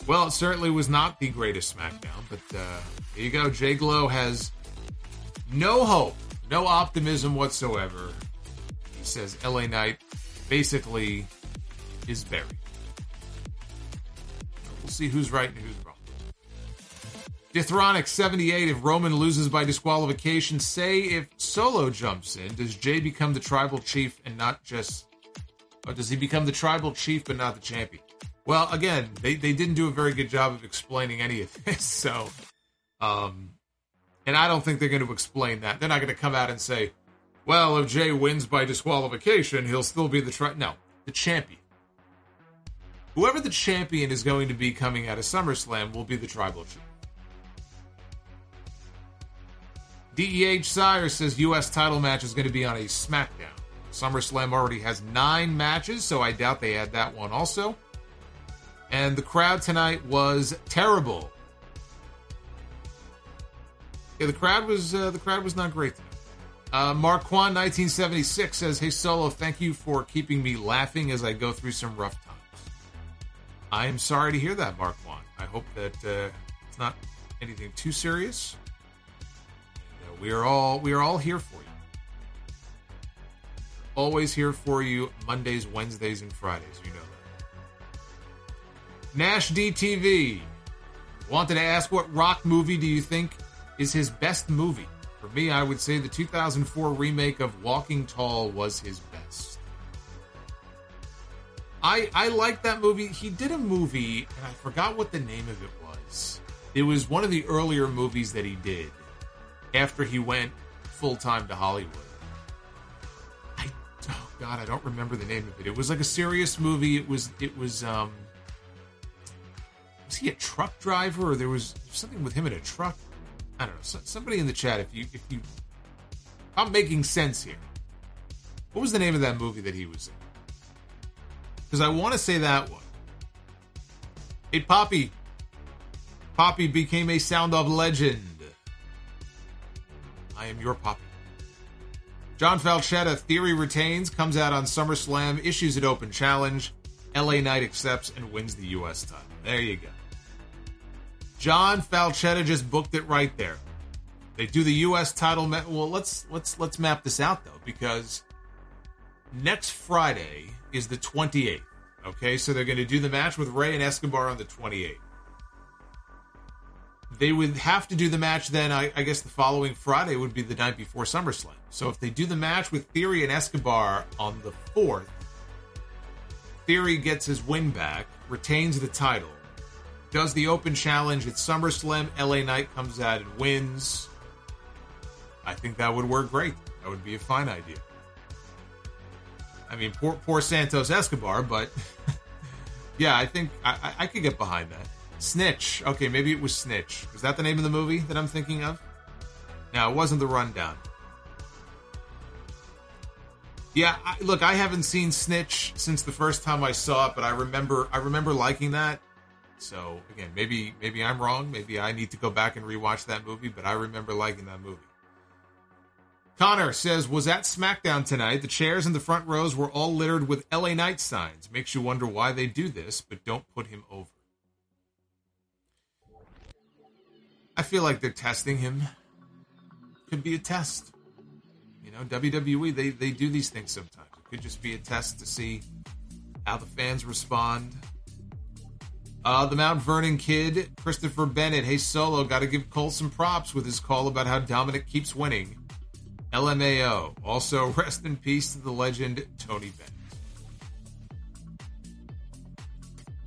S1: Well, it certainly was not the greatest SmackDown, but uh, here you go. Jay Glow has no hope, no optimism whatsoever. He says LA Knight basically is buried. We'll see who's right and who's wrong. Dithronic 78, if Roman loses by disqualification, say if Solo jumps in, does Jey become the tribal chief and not just. Or does he become the tribal chief but not the champion? Well, again, they, they didn't do a very good job of explaining any of this, so. Um, and I don't think they're going to explain that. They're not going to come out and say, well, if Jey wins by disqualification, he'll still be the tri. No, the champion. Whoever the champion is going to be coming out of SummerSlam will be the tribal chief. DEH Sire says U.S. title match is going to be on a SmackDown. SummerSlam already has nine matches, so I doubt they had that one also. And the crowd tonight was terrible. Yeah, the crowd was uh, the crowd was not great. Uh, Mark Kwan, 1976, says, Hey Solo, thank you for keeping me laughing as I go through some rough times. I am sorry to hear that, Mark Kwan. I hope that uh, it's not anything too serious. And, uh, we are all we are all here for you. Always here for you Mondays, Wednesdays, and Fridays. You know. Nash DTV wanted to ask what rock movie do you think is his best movie? For me, I would say the 2004 remake of Walking Tall was his best. I I like that movie. He did a movie, and I forgot what the name of it was. It was one of the earlier movies that he did after he went full time to Hollywood. I oh god, I don't remember the name of it. It was like a serious movie. It was it was um was he a truck driver or there was something with him in a truck? I don't know. Somebody in the chat, if you if you, I'm making sense here. What was the name of that movie that he was in? Because I want to say that one. Hey, Poppy. Poppy became a sound of legend. I am your Poppy. John Falchetta, Theory retains, comes out on SummerSlam, issues an open challenge. LA Knight accepts and wins the U.S. title. There you go. John Falchetta just booked it right there. They do the U.S. title. Ma- well, let's let's let's map this out though, because next Friday is the 28th. Okay, so they're going to do the match with Rey and Escobar on the 28th. They would have to do the match then. I, I guess the following Friday would be the night before SummerSlam. So if they do the match with Theory and Escobar on the 4th, Theory gets his win back, retains the title does the open challenge at SummerSlam. LA Knight comes out and wins. I think that would work great. That would be a fine idea. I mean, poor, poor Santos Escobar, but yeah, I think I, I could get behind that. Snitch. Okay, maybe it was Snitch. Was that the name of the movie that I'm thinking of? No, it wasn't the rundown. Yeah, I, look, I haven't seen Snitch since the first time I saw it, but I remember I remember liking that. So again, maybe maybe I'm wrong. Maybe I need to go back and rewatch that movie. But I remember liking that movie. Connor says, was at SmackDown tonight. The chairs in the front rows were all littered with LA Knight signs. Makes you wonder why they do this, but don't put him over. I feel like they're testing him. Could be a test. You know, WWE, they, they do these things sometimes. It could just be a test to see how the fans respond, uh, the Mount Vernon kid, Christopher Bennett. Hey, Solo, got to give Cole some props with his call about how Dominic keeps winning. LMAO. Also, rest in peace to the legend Tony Bennett.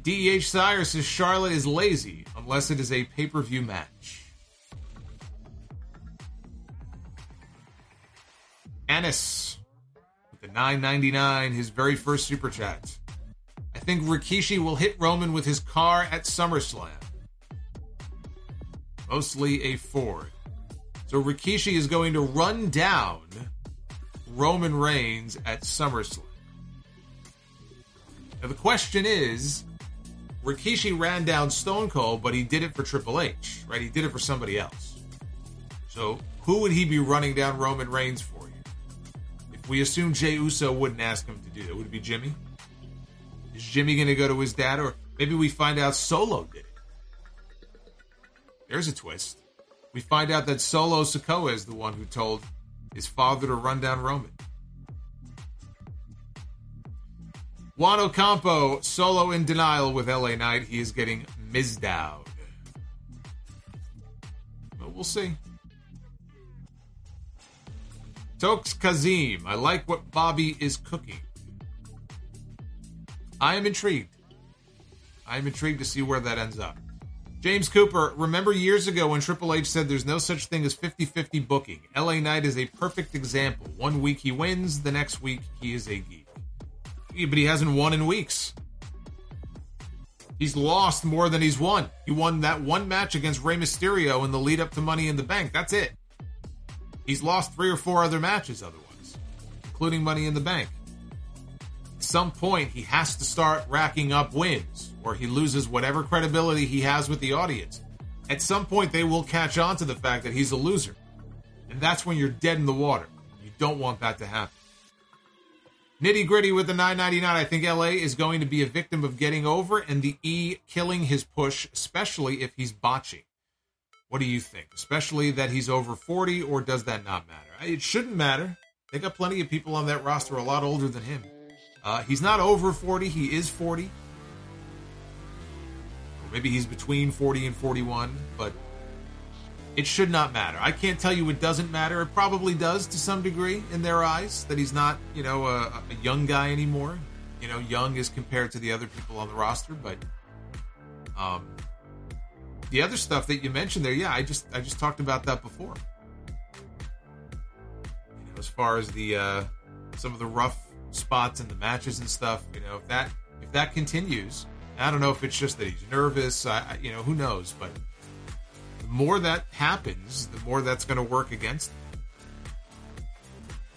S1: DEH Sire says Charlotte is lazy unless it is a pay per view match. Ennis with the 9.99, his very first super chat. Think Rikishi will hit Roman with his car at SummerSlam. Mostly a Ford. So Rikishi is going to run down Roman Reigns at SummerSlam. Now the question is, Rikishi ran down Stone Cold, but he did it for Triple H, right? He did it for somebody else. So who would he be running down Roman Reigns for? If we assume Jey Uso wouldn't ask him to do that, would it be Jimmy? Is Jimmy going to go to his dad, or maybe we find out Solo did it? There's a twist. We find out that Solo Sikoa is the one who told his father to run down Roman. Juan Ocampo, solo in denial with LA Knight. He is getting Mizdow. But we'll see. Tokes Kazim, I like what Bobby is cooking. I am intrigued. I am intrigued to see where that ends up. James Cooper, remember years ago when Triple H said there's no such thing as 50 50 booking? LA Knight is a perfect example. One week he wins, the next week he is a geek. But he hasn't won in weeks. He's lost more than he's won. He won that one match against Rey Mysterio in the lead up to Money in the Bank. That's it. He's lost three or four other matches otherwise, including Money in the Bank. At some point, he has to start racking up wins, or he loses whatever credibility he has with the audience. At some point, they will catch on to the fact that he's a loser. And that's when you're dead in the water. You don't want that to happen. Nitty gritty with the 999. I think LA is going to be a victim of getting over and the E killing his push, especially if he's botching. What do you think? Especially that he's over 40, or does that not matter? It shouldn't matter. They got plenty of people on that roster a lot older than him. Uh, he's not over 40, he is 40. Or maybe he's between 40 and 41, but it should not matter. I can't tell you it doesn't matter. It probably does to some degree in their eyes that he's not, you know, a, a young guy anymore. You know, young as compared to the other people on the roster, but um, the other stuff that you mentioned there, yeah, I just I just talked about that before. You know, as far as the uh, some of the rough spots in the matches and stuff, you know, if that if that continues, I don't know if it's just that he's nervous. I, you know, who knows? But the more that happens, the more that's going to work against. Him.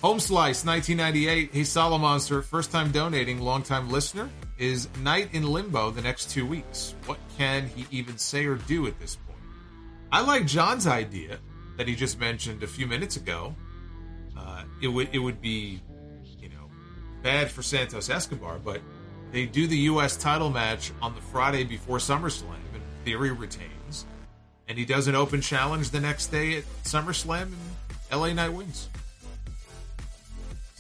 S1: Home Slice 1998. He's Hey, Solomonster, first time donating, long time listener. Is Knight in limbo the next two weeks? What can he even say or do at this point? I like John's idea that he just mentioned a few minutes ago. Uh, it would it would be, bad for Santos Escobar, but they do the U.S. title match on the Friday before SummerSlam, and Theory retains, and he does an open challenge the next day at SummerSlam, and LA Knight wins.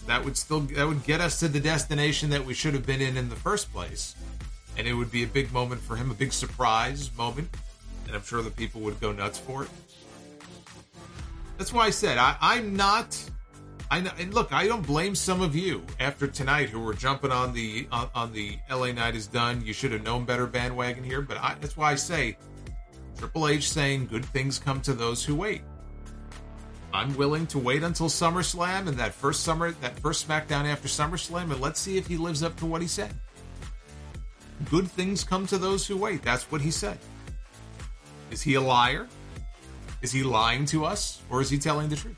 S1: That would still that would get us to the destination that we should have been in in the first place. And it would be a big moment for him a big surprise moment. And i'm sure the people would go nuts for it. That's why i said I, i'm not I know, and look, I don't blame some of you after tonight who were jumping on the on, on the LA Knight is done. You should have known better bandwagon here, but I, that's why I say Triple H saying good things come to those who wait. I'm willing to wait until SummerSlam and that first summer, that first SmackDown after SummerSlam, and let's see if he lives up to what he said. Good things come to those who wait. That's what he said. Is he a liar? Is he lying to us, or is he telling the truth?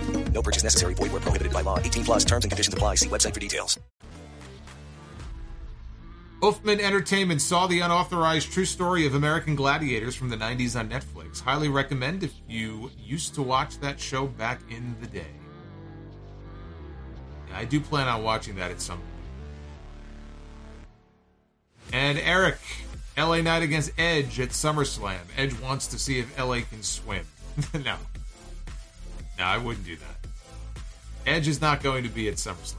S3: No purchase necessary. Void where prohibited by law. 18 plus terms and conditions apply. See website for details.
S1: Wolfman Entertainment saw the unauthorized true story of American Gladiators from the 90s on Netflix. Highly recommend if you used to watch that show back in the day. I do plan on watching that at some point. And Eric, LA Knight against Edge at SummerSlam. Edge wants to see if LA can swim. no. No, I wouldn't do that. Edge is not going to be at SummerSlam.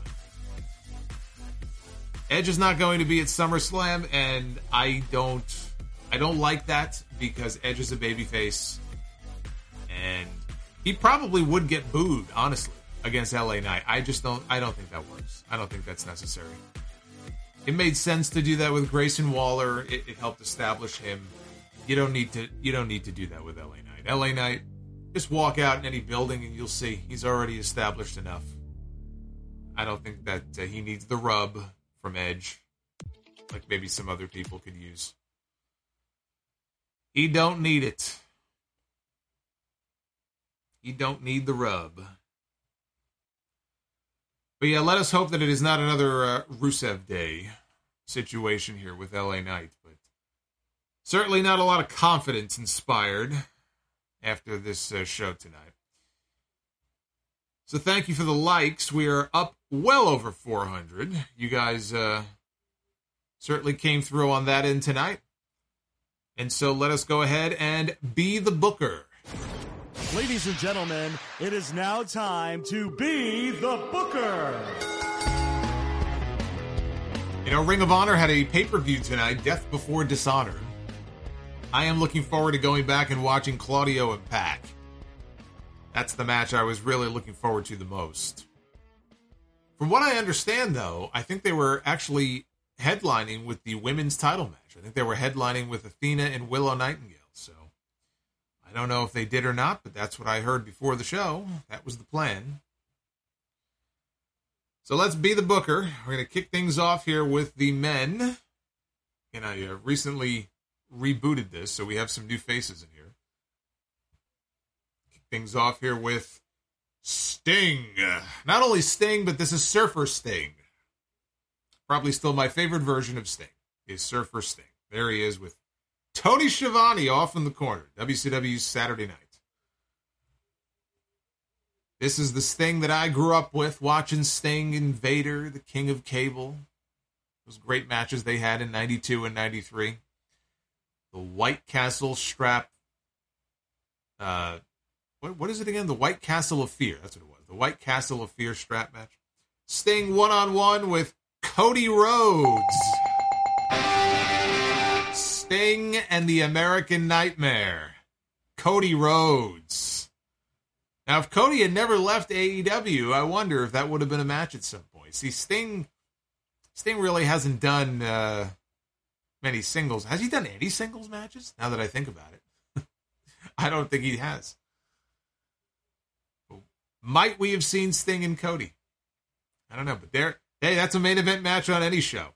S1: Edge is not going to be at SummerSlam, and I don't I don't like that because Edge is a babyface. And he probably would get booed, honestly against LA Knight. I just don't I don't think that works. I don't think that's necessary. It made sense to do that with Grayson Waller. It, it, helped establish him. You don't need to you don't need to do that with LA Knight. LA Knight, just walk out in any building and you'll see he's already established enough. I don't think that uh, he needs the rub from Edge like maybe some other people could use. He don't need it. He don't need the rub. But yeah, let us hope that it is not another uh, Rusev Day situation here with LA Knight. But certainly not a lot of confidence inspired after this uh, show tonight. So thank you for the likes. We are up well over 400. You guys uh, certainly came through on that end tonight. And so let us go ahead and be the booker.
S8: Ladies and gentlemen, it is now time to be the booker.
S1: You know, Ring of Honor had a pay per view tonight, Death Before Dishonor. I am looking forward to going back and watching Claudio and Pac. That's the match I was really looking forward to the most. From what I understand, though, I think they were actually headlining with the women's title match. I think they were headlining with Athena and Willow Nightingale. So I don't know if they did or not, but that's what I heard before the show. That was the plan. So let's be the booker. We're going to kick things off here with the men. You know, you recently rebooted this, so we have some new faces in here. Kick things off here with Sting. Not only Sting, but this is Surfer Sting. Probably still my favorite version of Sting is Surfer Sting. There he is with Tony Schiavone off in the corner. WCW Saturday night. This is the Sting that I grew up with, watching Sting and Vader, the King of Cable. Those great matches they had in 92 and 93. The White Castle strap. Uh, what, what is it again? The White Castle of Fear. That's what it was. The White Castle of Fear strap match. Sting one on one with Cody Rhodes. Sting and the American Nightmare. Cody Rhodes. Now, if Cody had never left AEW, I wonder if that would have been a match at some point. See, Sting, Sting really hasn't done uh, many singles. Has he done any singles matches? Now that I think about it, I don't think he has. Might we have seen Sting and Cody? I don't know, but there, hey, that's a main event match on any show.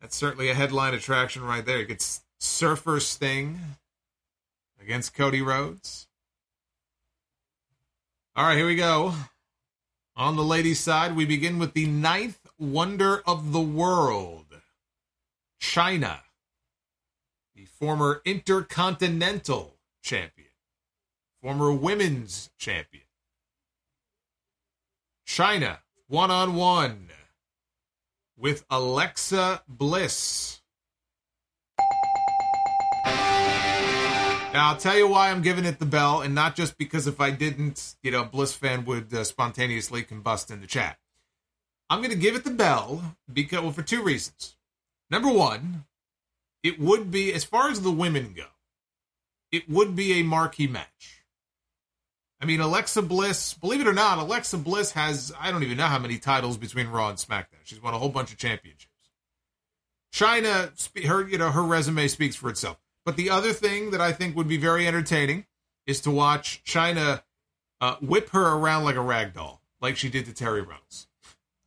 S1: That's certainly a headline attraction right there. You get Surfer Sting against Cody Rhodes. All right, here we go. On the ladies' side, we begin with the ninth wonder of the world, Chyna, the former intercontinental champion, former women's champion. Chyna, one on one with Alexa Bliss. Now, I'll tell you why I'm giving it the bell, and not just because if I didn't, you know, Bliss fan would uh, spontaneously combust in the chat. I'm going to give it the bell because, well, for two reasons. Number one, it would be, as far as the women go, it would be a marquee match. I mean, Alexa Bliss, believe it or not, Alexa Bliss has, I don't even know how many titles between Raw and SmackDown. She's won a whole bunch of championships. Chyna, her, you know, her resume speaks for itself. But the other thing that I think would be very entertaining is to watch Chyna uh, whip her around like a rag doll, like she did to Terri Runnels,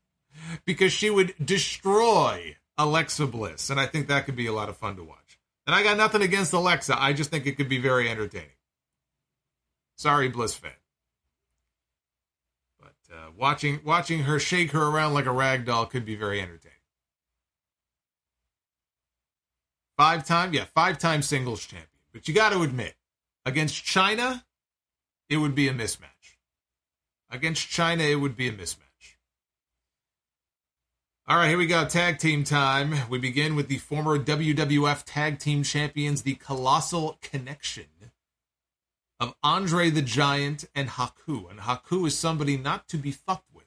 S1: because she would destroy Alexa Bliss, and I think that could be a lot of fun to watch. And I got nothing against Alexa, I just think it could be very entertaining. Sorry, Bliss fan. But uh, watching watching her shake her around like a rag doll could be very entertaining. Five time, yeah, five time singles champion. But you got to admit, against Chyna, it would be a mismatch. Against Chyna, it would be a mismatch. All right, here we go. Tag team time. We begin with the former WWF Tag Team Champions, the Colossal Connection of Andre the Giant and Haku. And Haku is somebody not to be fucked with.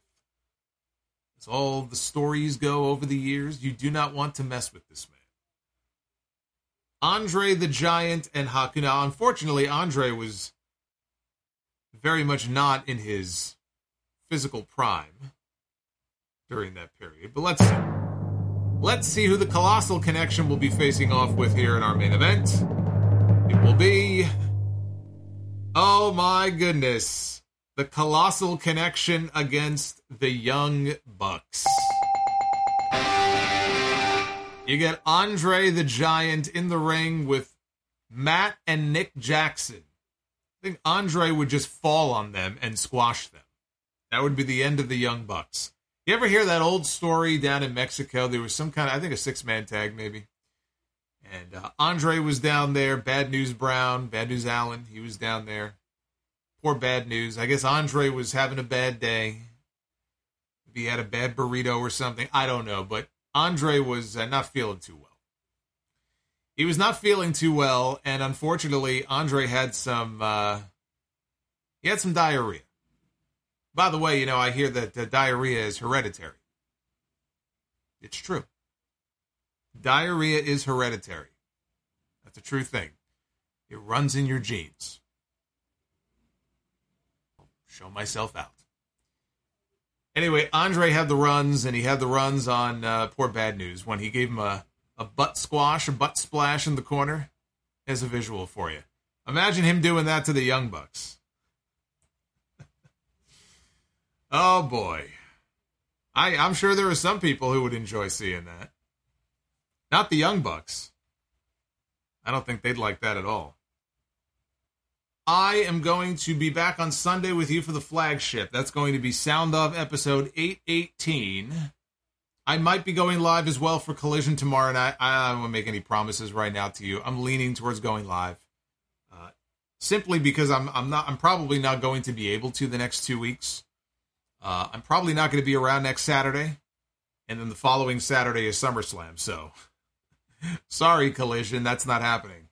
S1: As all the stories go over the years, you do not want to mess with this man. Andre the Giant and Haku. Now, unfortunately, Andre was very much not in his physical prime during that period. But let's see. Let's see who the Colossal Connection will be facing off with here in our main event. It will be. Oh my goodness. The Colossal Connection against the Young Bucks. You get Andre the Giant in the ring with Matt and Nick Jackson. I think Andre would just fall on them and squash them. That would be the end of the Young Bucks. You ever hear that old story down in Mexico? There was some kind of, I think, a six man tag maybe. And uh, Andre was down there. Bad News Brown, Bad News Allen, he was down there. Poor Bad News. I guess Andre was having a bad day. Maybe he had a bad burrito or something. I don't know. But Andre was uh, not feeling too well. He was not feeling too well. And unfortunately, Andre had some. Uh, he had some diarrhea. By the way, you know, I hear that diarrhea is hereditary. It's true. Diarrhea is hereditary. That's a true thing. It runs in your genes. I'll show myself out. Anyway, Andre had the runs, and he had the runs on uh, poor Bad News when he gave him a, a butt squash, a butt splash in the corner. As a visual for you. Imagine him doing that to the Young Bucks. Oh boy. I, I'm sure there are some people who would enjoy seeing that. Not the Young Bucks. I don't think they'd like that at all. I am going to be back on Sunday with you for the flagship. That's going to be Sounds Off episode 818. I might be going live as well for Collision tomorrow night. I don't want to make any promises right now to you. I'm leaning towards going live. Uh, simply because I'm I'm not I'm probably not going to be able to the next two weeks. Uh, I'm probably not going to be around next Saturday, and then the following Saturday is SummerSlam. So, sorry, Collision, that's not happening.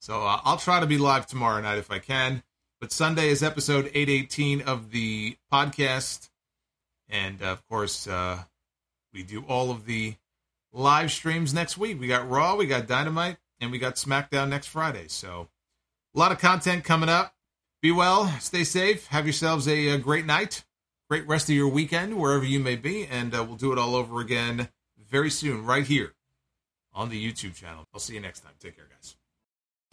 S1: So uh, I'll try to be live tomorrow night if I can. But Sunday is episode 818 of the podcast, and uh, of course, uh, we do all of the live streams next week. We got Raw, we got Dynamite, and we got SmackDown next Friday. So a lot of content coming up. Be well, stay safe, have yourselves a, a great night great rest of your weekend wherever you may be, and uh, we'll do it all over again very soon, right here on the YouTube channel. I'll see you next time. Take care, guys.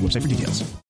S9: Website for details.